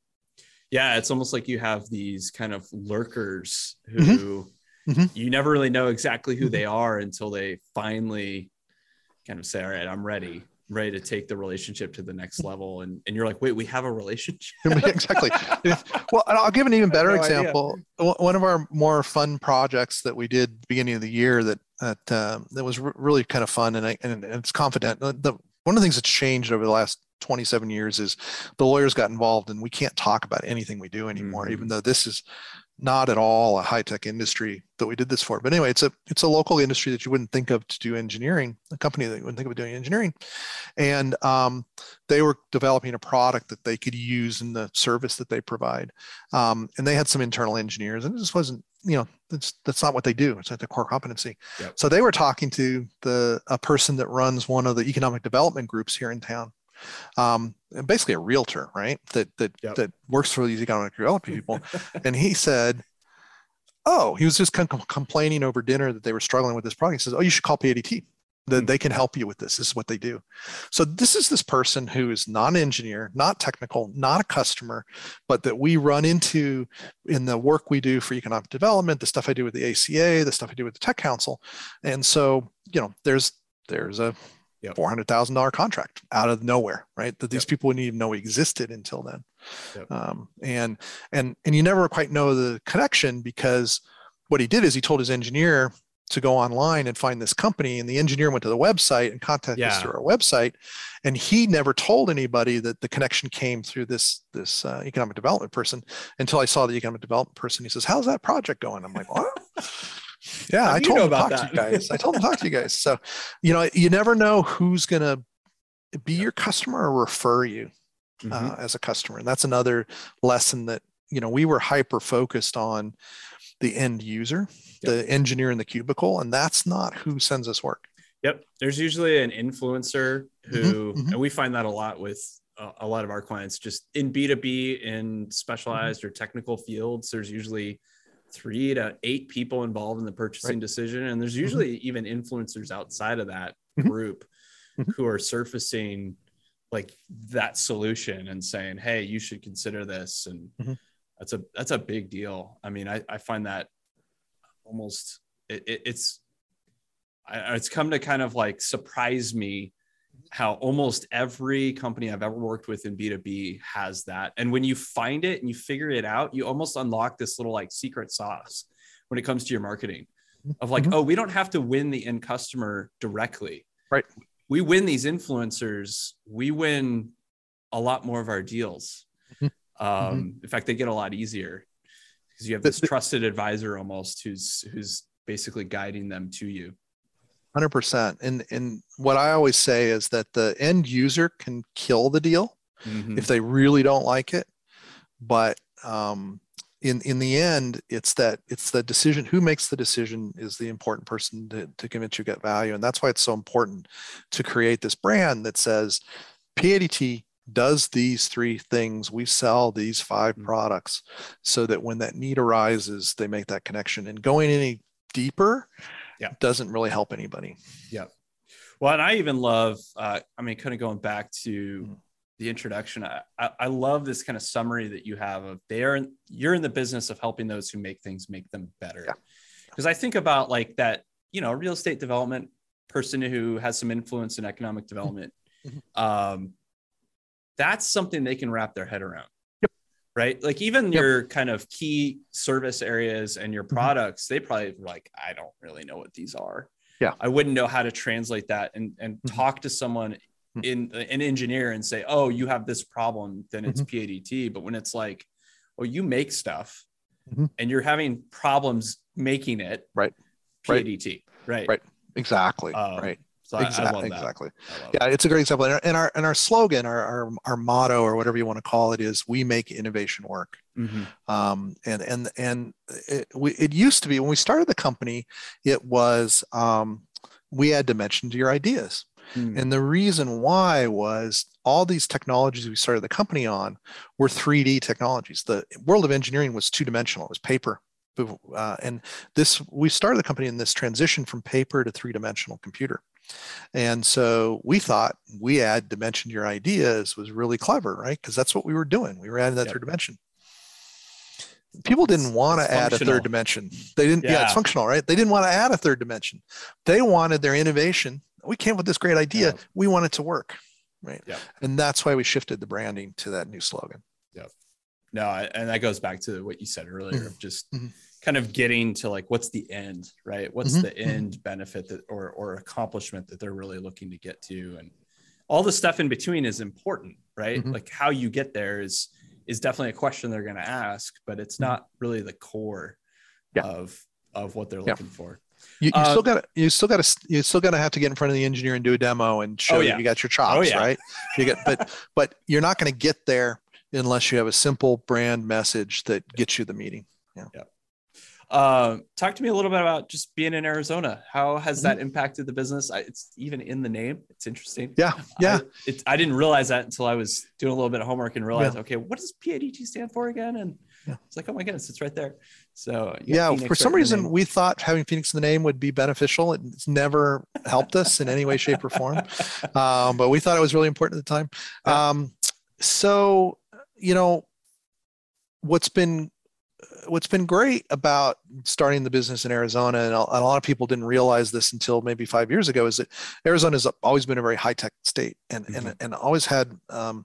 Speaker 1: yeah it's almost like you have these kind of lurkers who mm-hmm. Mm-hmm. you never really know exactly who mm-hmm. they are until they finally kind of say all right i'm ready ready to take the relationship to the next level and, and you're like wait we have a relationship
Speaker 2: exactly well i'll give an even better no example idea. one of our more fun projects that we did beginning of the year that that um, that was really kind of fun and, I, and it's confident the, one of the things that's changed over the last 27 years is the lawyers got involved and we can't talk about anything we do anymore mm-hmm. even though this is not at all a high-tech industry that we did this for. But anyway it's a it's a local industry that you wouldn't think of to do engineering a company that you wouldn't think of doing engineering. And um, they were developing a product that they could use in the service that they provide. Um, and they had some internal engineers and it just wasn't you know that's that's not what they do. It's not their core competency. Yep. so they were talking to the a person that runs one of the economic development groups here in town um, basically a realtor, right? That that yep. that works for these economic development people. and he said, "Oh, he was just kind of complaining over dinner that they were struggling with this product." He says, "Oh, you should call PADT. That hmm. they can help you with this. This is what they do." So this is this person who is not an engineer, not technical, not a customer, but that we run into in the work we do for economic development, the stuff I do with the ACA, the stuff I do with the Tech Council, and so you know, there's there's a yep. $400,000 contract out of nowhere, right? That these yep. people wouldn't even know existed until then. Yep. Um, and, and, and you never quite know the connection because what he did is he told his engineer to go online and find this company and the engineer went to the website and contacted yeah. us through our website and he never told anybody that the connection came through this this uh, economic development person until i saw the economic development person he says how's that project going i'm like what yeah, I told them to talk that? to you guys. I told them to talk to you guys. So, you know, you never know who's going to be your customer or refer you uh, mm-hmm. uh, as a customer. And that's another lesson that, you know, we were hyper focused on the end user, yep. the engineer in the cubicle, and that's not who sends us work.
Speaker 1: Yep. There's usually an influencer who, mm-hmm, mm-hmm. and we find that a lot with uh, a lot of our clients, just in B2B in specialized mm-hmm. or technical fields, there's usually three to eight people involved in the purchasing right. decision. And there's mm-hmm. usually mm-hmm. even influencers outside of that mm-hmm. group mm-hmm. who are surfacing like that solution and saying, Hey, you should consider this. And mm-hmm. that's a, that's a big deal. I mean, I, I find that almost it, it, it's, I, it's come to kind of like surprise me how almost every company I've ever worked with in B2B has that. And when you find it and you figure it out, you almost unlock this little like secret sauce when it comes to your marketing. of like,
Speaker 2: Mhm.
Speaker 1: oh, we don't have to win the end customer directly.
Speaker 2: Right.
Speaker 1: We win these influencers, we win a lot more of our deals.
Speaker 2: Mhm.
Speaker 1: Um, In fact, they get a lot easier because you have this trusted advisor almost who's who's basically guiding them to you.
Speaker 2: Hundred percent. And and what I always say is that the end user can kill the deal
Speaker 1: Mhm.
Speaker 2: if they really don't like it, but um, in in the end, it's that it's the decision. Who makes the decision is the important person to to convince you get value, and that's why it's so important to create this brand that says PADT does these three things. We sell these 5
Speaker 1: Mhm.
Speaker 2: products, so that when that need arises, they make that connection. And going any deeper,
Speaker 1: Yeah.
Speaker 2: doesn't really help anybody.
Speaker 1: Yeah well, and I even love, uh, I mean, kind of going back to
Speaker 2: Mhm.
Speaker 1: the introduction, I, I, love this kind of summary that you have of they're, in, you're in the business of helping those who make things make them better.
Speaker 2: Yeah.
Speaker 1: Because I think about like that, you know, real estate development person who has some influence in economic development.
Speaker 2: Mhm.
Speaker 1: Um, that's something they can wrap their head around. Right. Like even
Speaker 2: Yep.
Speaker 1: your kind of key service areas and your
Speaker 2: Mhm.
Speaker 1: products, they probably like, I don't really know what these are.
Speaker 2: Yeah.
Speaker 1: I wouldn't know how to translate that and, and
Speaker 2: Mhm.
Speaker 1: talk to someone
Speaker 2: Mhm.
Speaker 1: in an engineer and say, oh, you have this problem, then it's
Speaker 2: Mhm.
Speaker 1: PADT. But when it's like, oh, you make stuff
Speaker 2: Mhm.
Speaker 1: and you're having problems making it,
Speaker 2: Right. Right.
Speaker 1: PADT. Right.
Speaker 2: Right. Exactly.
Speaker 1: Um,
Speaker 2: right.
Speaker 1: So I, I
Speaker 2: Exactly.
Speaker 1: that.
Speaker 2: Exactly.
Speaker 1: I
Speaker 2: Yeah, it's a great example. And our and our, and our slogan, our, our our motto, or whatever you want to call it, is "We make innovation work."
Speaker 1: Mhm.
Speaker 2: Um, and and and it, we, it used to be when we started the company, it was um, we add dimension to your ideas.
Speaker 1: Mm.
Speaker 2: And the reason why was all these technologies we started the company on were 3D technologies. The world of engineering was two dimensional, it was paper. Uh, and this, we started the company in this transition from paper to three dimensional computer. And so we thought we add dimension to your ideas was really clever, right? Because that's what we were doing. We were adding that
Speaker 1: Yep.
Speaker 2: third dimension. People didn't want to add a third dimension. They didn't, yeah.
Speaker 1: Yeah.
Speaker 2: it's functional, right? They didn't want to add a third dimension. They wanted their innovation. We came with this great idea.
Speaker 1: Yeah.
Speaker 2: We want it to work, right?
Speaker 1: Yeah.
Speaker 2: And that's why we shifted the branding to that new slogan.
Speaker 1: Yeah. No, and that goes back to what you said earlier
Speaker 2: Mhm.
Speaker 1: of just
Speaker 2: Mhm.
Speaker 1: Kind of getting to like what's the end, right? What's
Speaker 2: Mhm.
Speaker 1: the end benefit that or or accomplishment that they're really looking to get to, and all the stuff in between is important, right?
Speaker 2: Mhm.
Speaker 1: Like how you get there is is definitely a question they're going to ask, but it's
Speaker 2: Mhm.
Speaker 1: not really the core
Speaker 2: Yeah.
Speaker 1: of of what they're
Speaker 2: Yeah.
Speaker 1: looking for.
Speaker 2: You, you
Speaker 1: Uh,
Speaker 2: still got to, you still got to, you still got to have to get in front of the engineer and do a demo and show
Speaker 1: Oh, yeah.
Speaker 2: you got your chops,
Speaker 1: yeah.
Speaker 2: right? You get, but, but you're not going to get there unless you have a simple brand message that gets you the meeting.
Speaker 1: Uh, talk to me a little bit about just being in Arizona. How has
Speaker 2: Mhm.
Speaker 1: that impacted the business? I, it's even in the name. It's interesting.
Speaker 2: Yeah. Yeah.
Speaker 1: I, it, I didn't realize that until I was doing a little bit of homework and realized, okay, what does PADT stand for again? And
Speaker 2: Yeah.
Speaker 1: it's like, oh my goodness, it's right there. So
Speaker 2: yeah
Speaker 1: Phoenix
Speaker 2: for some
Speaker 1: the
Speaker 2: reason we thought having phoenix in the name would be beneficial it's never helped us in any way shape or form um, but we thought it was really important at the time
Speaker 1: Yeah.
Speaker 2: um, so you know what's been what's been great about starting the business in arizona and a, lot of people didn't realize this until maybe five years ago is that arizona has always been a very high-tech state and and,
Speaker 1: Mhm.
Speaker 2: and always had um,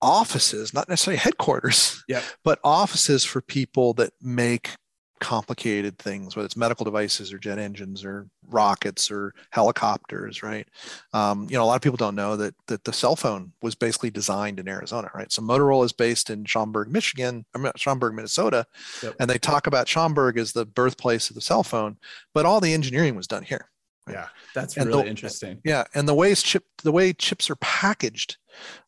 Speaker 2: offices not necessarily headquarters
Speaker 1: Yep.
Speaker 2: but offices for people that make complicated things, whether it's medical devices or jet engines or rockets or helicopters, right? Um, you know, a lot of people don't know that that the cell phone was basically designed in Arizona, right? So Motorola is based in Schaumburg, Michigan, or Schaumburg, Minnesota,
Speaker 1: Yep.
Speaker 2: and they talk about Schaumburg as the birthplace of the cell phone, but all the engineering was done here.
Speaker 1: yeah, that's
Speaker 2: And
Speaker 1: really
Speaker 2: the-
Speaker 1: interesting.
Speaker 2: Yeah, and the way chip, the way chips are packaged,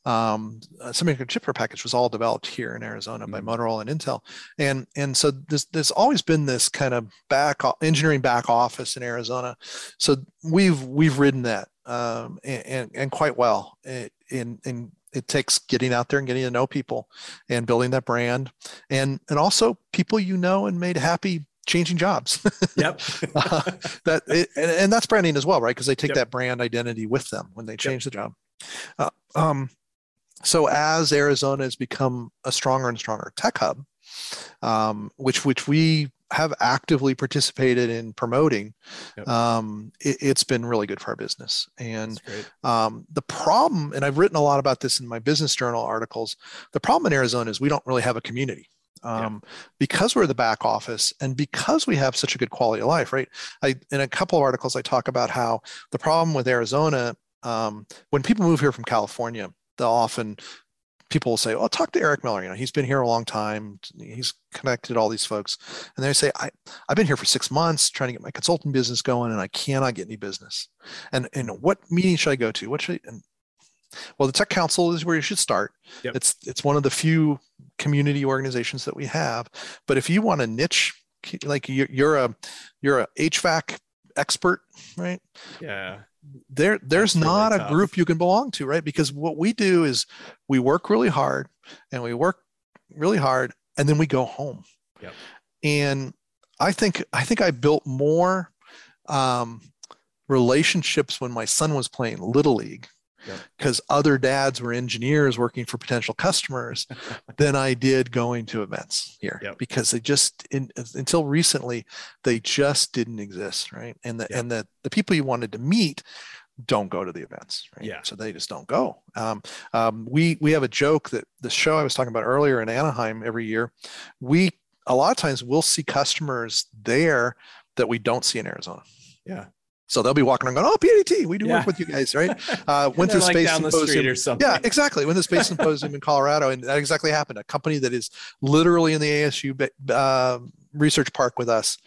Speaker 2: um, uh, semiconductor chip are was all developed here in Arizona by
Speaker 1: Mhm.
Speaker 2: Motorola and Intel, and and so there's there's always been this kind of back engineering back office in Arizona, so we've we've ridden that um, and, and and quite well. It, in in it takes getting out there and getting to know people and building that brand, and and also people you know and made happy changing jobs.
Speaker 1: Yep.
Speaker 2: Uh, that it, and, and that's branding as well, right? Because they take
Speaker 1: Yep.
Speaker 2: that brand identity with them when they change the job. Uh, um, so as Arizona has become a stronger and stronger tech hub, um, which which we have actively participated in promoting,
Speaker 1: Yep.
Speaker 2: um, it, it's been really good for our business. And um, the problem, and I've written a lot about this in my business journal articles, the problem in Arizona is we don't really have a community. um, yeah. because we're the back office and because we have such a good quality of life, right? I in a couple of articles I talk about how the problem with Arizona um, when people move here from California, they'll often people will say, "Oh, talk to Eric Miller. You know, he's been here a long time. He's connected all these folks." And they say, "I I've been here for six months trying to get my consulting business going, and I cannot get any business. And and what meeting should I go to? What should I, and well, the Tech Council is where you should start. Yep. It's it's one of the few community organizations that we have. But if you want a niche, like you're, you're a you're a HVAC expert, right?
Speaker 1: Yeah
Speaker 2: there there's not a group you can belong to right because what we do is we work really hard and we work really hard and then we go home
Speaker 1: yep.
Speaker 2: and i think i think i built more um, relationships when my son was playing little league because other dads were engineers working for potential customers than I did going to events here because they just in, until recently they just didn't exist right? And the and the the people you wanted to meet don't go to the events right?
Speaker 1: Yeah.
Speaker 2: So they just don't go. Um, um, we we have a joke that the show I was talking about earlier in Anaheim every year we a lot of times we'll see customers there that we don't see in Arizona.
Speaker 1: Yeah
Speaker 2: so they'll be walking around going, "Oh, PADT, we do yeah. work with you guys, right?"
Speaker 1: Uh, went to like space symposium. or something.
Speaker 2: Yeah, exactly. Went to space symposium in Colorado, and that exactly happened. A company that is literally in the ASU uh, research park with us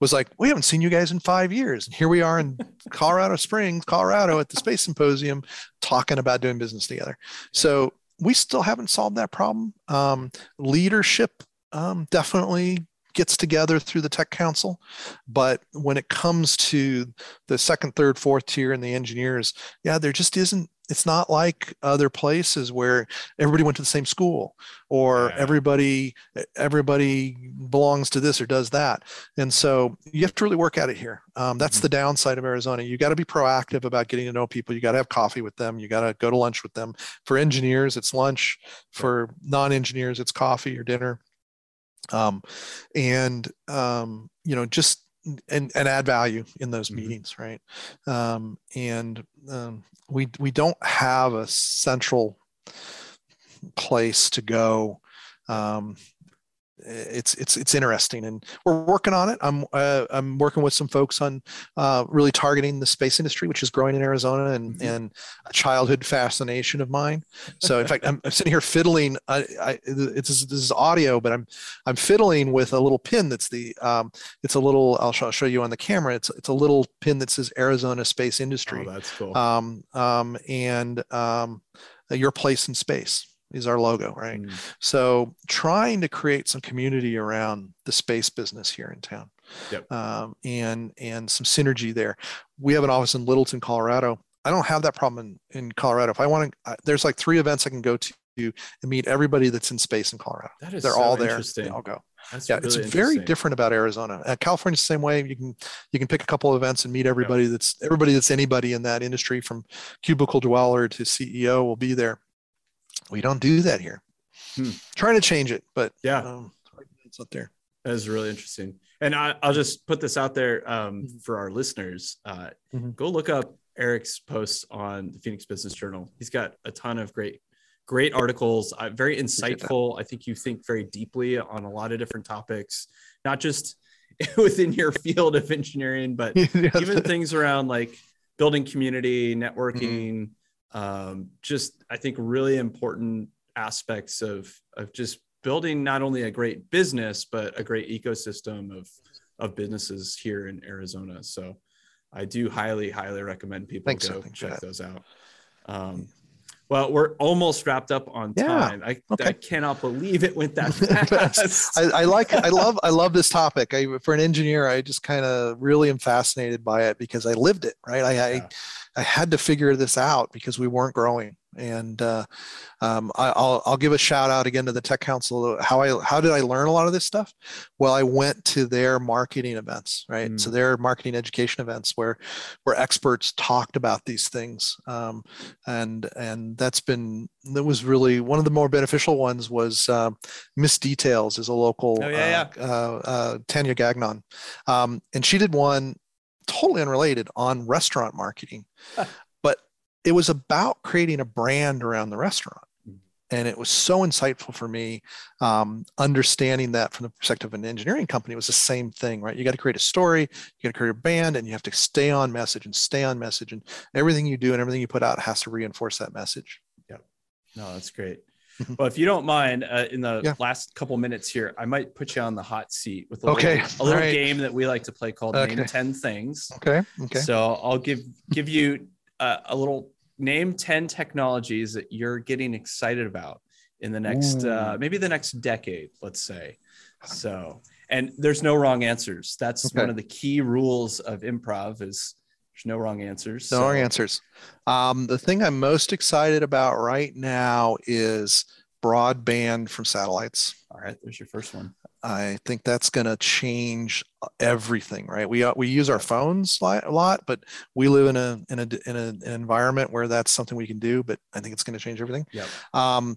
Speaker 2: was like, "We haven't seen you guys in five years, and here we are in Colorado Springs, Colorado, at the space symposium, talking about doing business together." So we still haven't solved that problem. Um, leadership um, definitely gets together through the tech council. But when it comes to the second third fourth tier and the engineers yeah there just isn't it's not like other places where everybody went to the same school or yeah. everybody everybody belongs to this or does that. And so you have to really work at it here. Um, that's mm-hmm. the downside of arizona. You got to be proactive about getting to know people. You got to have coffee with them. You got to go to lunch with them. For engineers it's lunch. For non-engineers it's coffee or dinner um, and um, you know just and, and add value in those mm-hmm. meetings right um, and um, we we don't have a central place to go um, it's it's it's interesting and we're working on it. I'm uh, i'm working with some folks on uh, really targeting the space industry which is growing in arizona and mm-hmm. and a childhood fascination of mine. So in fact I'm, I'm, sitting here fiddling I, I it's this is audio but i'm i'm fiddling with a little pin that's the um, it's a little i'll show, I'll show you on the camera. It's it's a little pin that says arizona space industry.
Speaker 1: oh, that's cool.
Speaker 2: Um, um, and um, your place in space is our logo, right? Mm. So trying to create some community around the space business here in town,
Speaker 1: yep.
Speaker 2: um, and and some synergy there. We have an office in Littleton, Colorado. I don't have that problem in, in Colorado. If I want to, there's like three events I can go to and meet everybody that's in space in Colorado.
Speaker 1: That is
Speaker 2: They're
Speaker 1: so
Speaker 2: all there. They all go.
Speaker 1: That's
Speaker 2: yeah,
Speaker 1: really
Speaker 2: it's very different about Arizona. Uh, California's the same way. You can you can pick a couple of events and meet everybody that's everybody that's anybody in that industry, from cubicle dweller to CEO, will be there. We don't do that here. Hmm. Trying to change it, but
Speaker 1: yeah, um,
Speaker 2: it's not there.
Speaker 1: That is really interesting. And I, will just put this out there um, mm-hmm. for our listeners. Uh, mm-hmm. Go look up Eric's posts on the Phoenix Business Journal. He's got a ton of great, great articles. Uh, very insightful. I think you think very deeply on a lot of different topics, not just within your field of engineering, but even things around like building community, networking, mm-hmm um, just I think really important aspects of of just building not only a great business but a great ecosystem of of businesses here in Arizona. So I do highly highly recommend people Thanks go check those out. Um, well, we're almost wrapped up on time. Yeah. I, okay. I cannot believe it went that fast.
Speaker 2: I, I, like, I love, I love this topic. I, for an engineer, I just kind of really am fascinated by it because I lived it. Right. I, yeah. I I had to figure this out because we weren't growing. And uh, um, I, will I'll give a shout out again to the Tech Council. How I how did I learn a lot of this stuff? Well, I went to their marketing events, right? Mm. So their marketing education events where where experts talked about these things, um, and and that's been that was really one of the more beneficial ones was uh, Miss Details is a local
Speaker 1: oh, yeah,
Speaker 2: uh, yeah. Uh, uh, Tanya Gagnon, um, and she did one totally unrelated on restaurant marketing, it was about creating a brand around the restaurant. and it was so insightful for me um, understanding that from the perspective of an engineering company was the same thing right you got to create a story you got to create a band and you have to stay on message and stay on message and everything you do and everything you put out has to reinforce that message
Speaker 1: yeah no that's great mm-hmm. well if you don't mind uh, in the yeah. last couple minutes here i might put you on the hot seat with a
Speaker 2: okay.
Speaker 1: little, a little right. game that we like to play called okay. name 10 things
Speaker 2: okay okay
Speaker 1: so i'll give give you uh, a little name 10 technologies that you're getting excited about in the next uh, maybe the next decade let's say. So and there's no wrong answers. That's okay. one of the key rules of improv is there's no wrong answers
Speaker 2: no so. wrong answers. Um, the thing i'm most excited about right now is broadband from satellites.
Speaker 1: All right there's your first one.
Speaker 2: I think that's going to change everything, right? We uh, we use our phones a lot, but we live in a in a in a, an environment where that's something we can do. But I think it's going to change everything.
Speaker 1: Yeah.
Speaker 2: Um,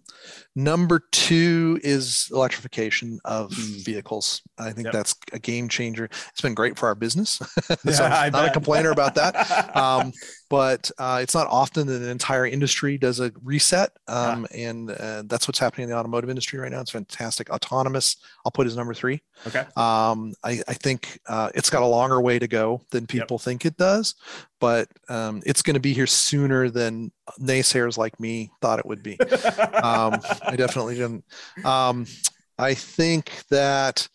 Speaker 2: number two is electrification of mm. vehicles. I think yep. that's a game changer. It's been great for our business, so yeah, I'm not a complainer about that. Um, but uh, it's not often that an entire industry does a reset, um, yeah. and uh, that's what's happening in the automotive industry right now. It's fantastic. Autonomous, I'll put as number three.
Speaker 1: Okay.
Speaker 2: Um, I, I think uh, it's got a longer way to go than people yep. think it does, but um, it's going to be here sooner than naysayers like me thought it would be. um, I definitely didn't. Um, I think that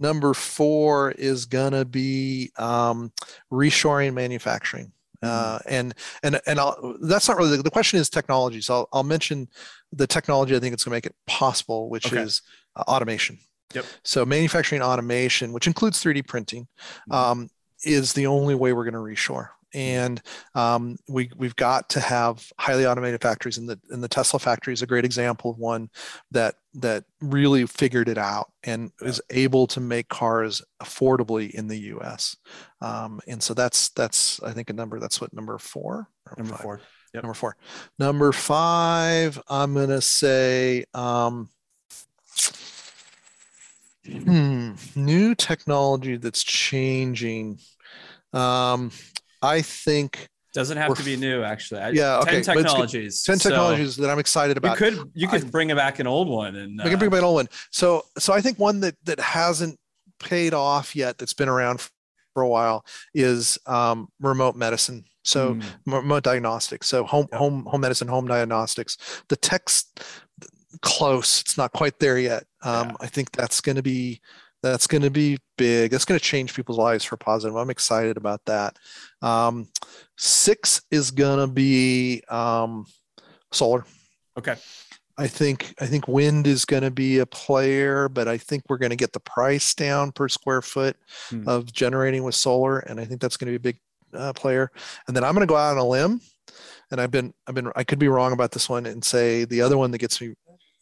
Speaker 2: number four is going to be um, reshoring manufacturing. Uh, and and and I'll, that's not really the, the, question is technology. So I'll, I'll mention the technology I think it's going to make it possible, which okay. is uh, automation.
Speaker 1: Yep.
Speaker 2: So manufacturing automation, which includes 3D printing, mm-hmm. um, is the only way we're going to reshore. And um, we we've got to have highly automated factories, and the and the Tesla factory is a great example of one that that really figured it out and is able to make cars affordably in the U.S. Um, and so that's that's I think a number that's what number four
Speaker 1: number five. four
Speaker 2: yep. number four number five I'm gonna say um, Hmm, new technology that's changing. Um, I think
Speaker 1: doesn't have to be new actually.
Speaker 2: yeah, okay.
Speaker 1: 10 technologies.
Speaker 2: 10 technologies so that I'm excited about.
Speaker 1: You could you could I, bring back an old one and
Speaker 2: uh, we can bring back an old one. So so I think one that that hasn't paid off yet that's been around for a while is um, remote medicine. So mm. remote diagnostics. So home yep. home home medicine, home diagnostics. The text close. It's not quite there yet. Um, yeah. I think that's going to be that's going to be big. That's going to change people's lives for positive. I'm excited about that. Um, six is going to be um, solar.
Speaker 1: Okay.
Speaker 2: I think I think wind is going to be a player, but I think we're going to get the price down per square foot hmm. of generating with solar, and I think that's going to be a big uh, player. And then I'm going to go out on a limb, and I've been I've been I could be wrong about this one and say the other one that gets me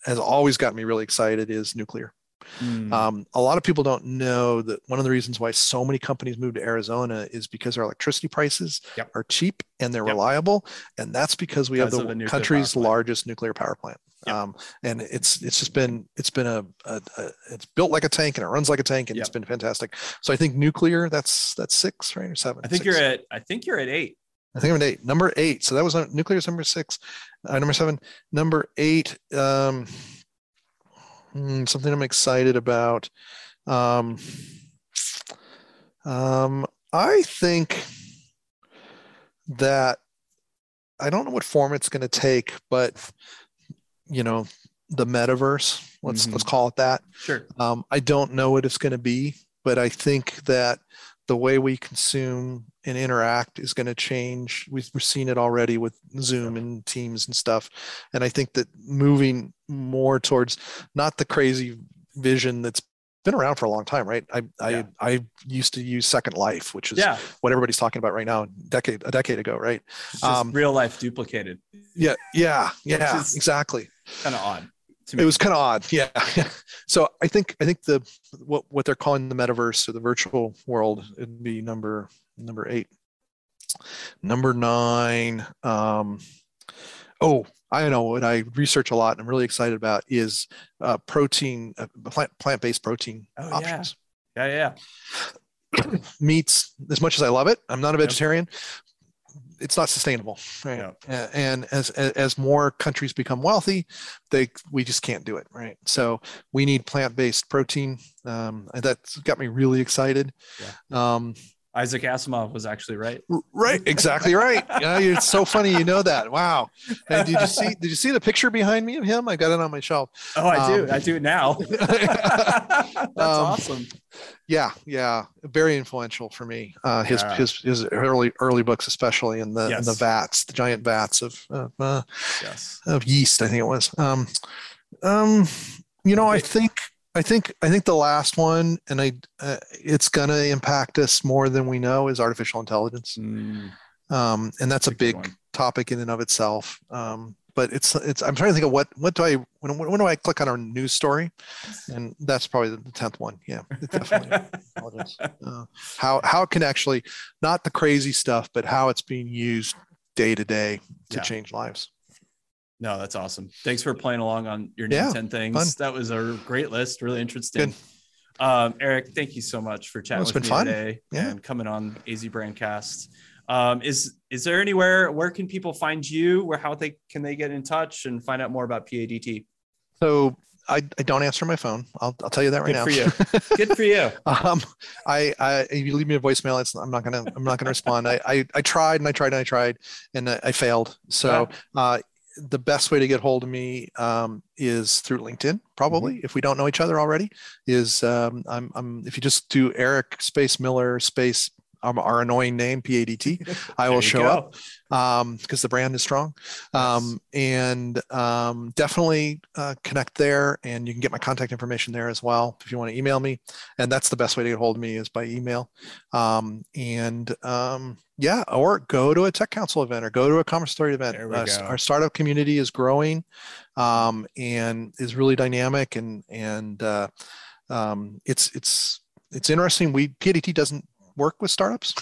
Speaker 2: has always got me really excited is nuclear. Mm. Um, a lot of people don't know that one of the reasons why so many companies move to Arizona is because our electricity prices
Speaker 1: yep.
Speaker 2: are cheap and they're yep. reliable, and that's because we because have the, the country's largest nuclear power plant. Yep. Um, and it's it's just been it's been a, a, a, it's built like a tank and it runs like a tank and it's been fantastic. So I think nuclear that's that's six right or seven.
Speaker 1: I think you you're at I think you're at eight.
Speaker 2: I think I'm at eight. Number eight. So that was nuclear is number six. Uh, number seven. Number eight. Um, hmm, something I'm excited about. Um, um, I think that I don't know what form it's going to take, but you know, the metaverse. Let's mm-hmm. let's call it that.
Speaker 1: Sure.
Speaker 2: Um, I don't know what it's going to be, but I think that the way we consume and interact is going to change. We've, we've seen it already with Zoom and Teams and stuff. And I think that moving more towards not the crazy vision that's been around for a long time, right? I yeah. I I used to use Second Life, which is
Speaker 1: yeah.
Speaker 2: what everybody's talking about right now, decade a decade ago, right?
Speaker 1: Um, real life duplicated.
Speaker 2: Yeah, yeah, yeah, exactly.
Speaker 1: Kind of odd
Speaker 2: it was kind of odd yeah. So i think i think the what what they're calling the metaverse or the virtual world would be number number eight. Number nine um oh i know what i research a lot and i'm really excited about is uh, protein uh, plant plant-based protein oh, options.
Speaker 1: Yeah yeah,
Speaker 2: yeah. meats as much as i love it i'm not a vegetarian it's not sustainable right yeah. and as as more countries become wealthy they we just can't do it right so we need plant-based protein um, that's got me really excited yeah. um,
Speaker 1: Isaac Asimov was actually right.
Speaker 2: Right, exactly right. Yeah, it's so funny you know that. Wow. And did you see did you see the picture behind me of him? I got it on my shelf.
Speaker 1: Oh, I um, do. I do it now. That's um, awesome.
Speaker 2: Yeah, yeah. Very influential for me. Uh, his yeah. his his early early books, especially in the yes. in the vats, the giant vats of uh, yes. of yeast, I think it was. Um, um, you know, I think I think I think the last one, and I, uh, it's gonna impact us more than we know, is artificial intelligence, mm. um, and that's, that's a, big one. topic in and of itself. Um, but it's it's I'm trying to think of what what do I when when do I click on our news story, and that's probably the tenth one. Yeah, definitely. uh, how how it can actually not the crazy stuff, but how it's being used day to day to yeah. change lives.
Speaker 1: No, that's awesome. Thanks for playing along on your yeah, 10 things. Fun. That was a great list. Really interesting. Um, Eric, thank you so much for chatting with me fun. today yeah. and coming on AZ Brandcast. Um, is is there anywhere where can people find you? Where how they can they get in touch and find out more about PADT?
Speaker 2: So I, I don't answer my phone. I'll, I'll tell you that right
Speaker 1: Good
Speaker 2: now.
Speaker 1: Good for you. Good for you.
Speaker 2: um, I, I, if you leave me a voicemail, it's, I'm not gonna, I'm not gonna respond. I, I, I tried and I tried and I tried and I, I failed. So, yeah. uh, the best way to get hold of me um, is through LinkedIn. Probably, mm-hmm. if we don't know each other already, is um, I'm, I'm if you just do Eric space Miller space um, our annoying name PADT, I will show go. up because um, the brand is strong. Um, and um, definitely uh, connect there, and you can get my contact information there as well if you want to email me. And that's the best way to get hold of me is by email. Um, and um, yeah, or go to a tech council event or go to a commerce story event. Uh, our startup community is growing um, and is really dynamic, and and uh, it's it's it's interesting. We PADT doesn't work with startups,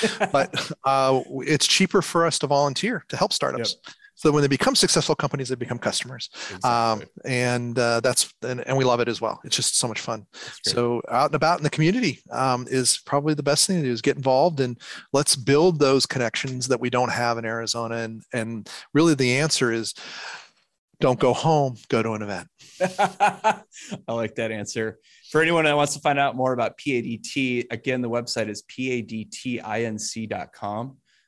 Speaker 2: but uh, it's cheaper for us to volunteer to help startups. Yep. So when they become successful companies, they become customers, exactly. um, and uh, that's and, and, we love it as well. It's just so much fun. So out and about in the community um, is probably the best thing to do is get involved and let's build those connections that we don't have in Arizona. And and really the answer is don't go home, go to an event.
Speaker 1: I like that answer. For anyone that wants to find out more about PADT, again, the website is padtinc.com.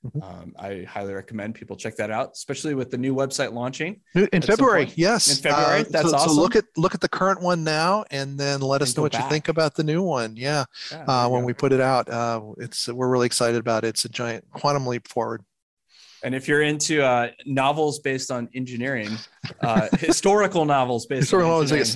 Speaker 1: Mm-hmm. Um, I highly recommend people check that out, especially with the new website launching
Speaker 2: in February. Yes,
Speaker 1: in February. Uh, That's
Speaker 2: so,
Speaker 1: awesome.
Speaker 2: So look at look at the current one now, and then let us know what back. you think about the new one. Yeah, yeah uh, when we put it out, uh, it's we're really excited about it. It's a giant quantum leap forward.
Speaker 1: And if you're into uh, novels based on engineering, uh, historical novels based historical on engineering,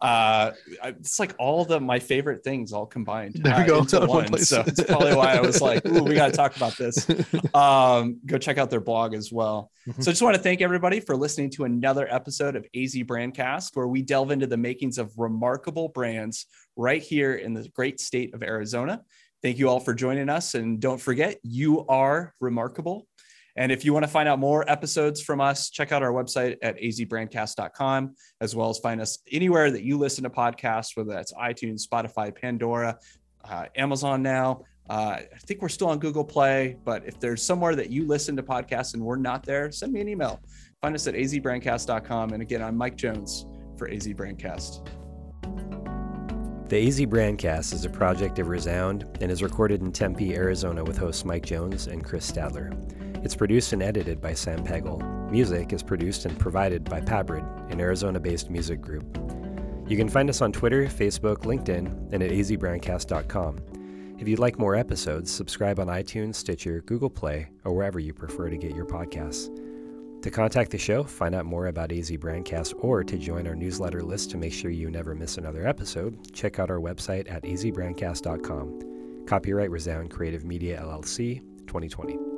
Speaker 1: uh, it's like all the my favorite things all combined there we uh, go. one. one so it's probably why I was like, "Ooh, we got to talk about this." Um, go check out their blog as well. Mm-hmm. So I just want to thank everybody for listening to another episode of AZ Brandcast, where we delve into the makings of remarkable brands right here in the great state of Arizona. Thank you all for joining us, and don't forget, you are remarkable and if you want to find out more episodes from us, check out our website at azbrandcast.com, as well as find us anywhere that you listen to podcasts, whether that's iTunes, Spotify, Pandora, uh, Amazon now. Uh, I think we're still on Google Play, but if there's somewhere that you listen to podcasts and we're not there, send me an email. Find us at azbrandcast.com. And again, I'm Mike Jones for AZ Brandcast.
Speaker 3: The AZ Brandcast is a project of Resound and is recorded in Tempe, Arizona with hosts Mike Jones and Chris Stadler. It's produced and edited by Sam Pegel. Music is produced and provided by Pabrid, an Arizona based music group. You can find us on Twitter, Facebook, LinkedIn, and at azbrandcast.com. If you'd like more episodes, subscribe on iTunes, Stitcher, Google Play, or wherever you prefer to get your podcasts. To contact the show, find out more about AZ Brandcast, or to join our newsletter list to make sure you never miss another episode, check out our website at azbrandcast.com. Copyright Resound Creative Media LLC, 2020.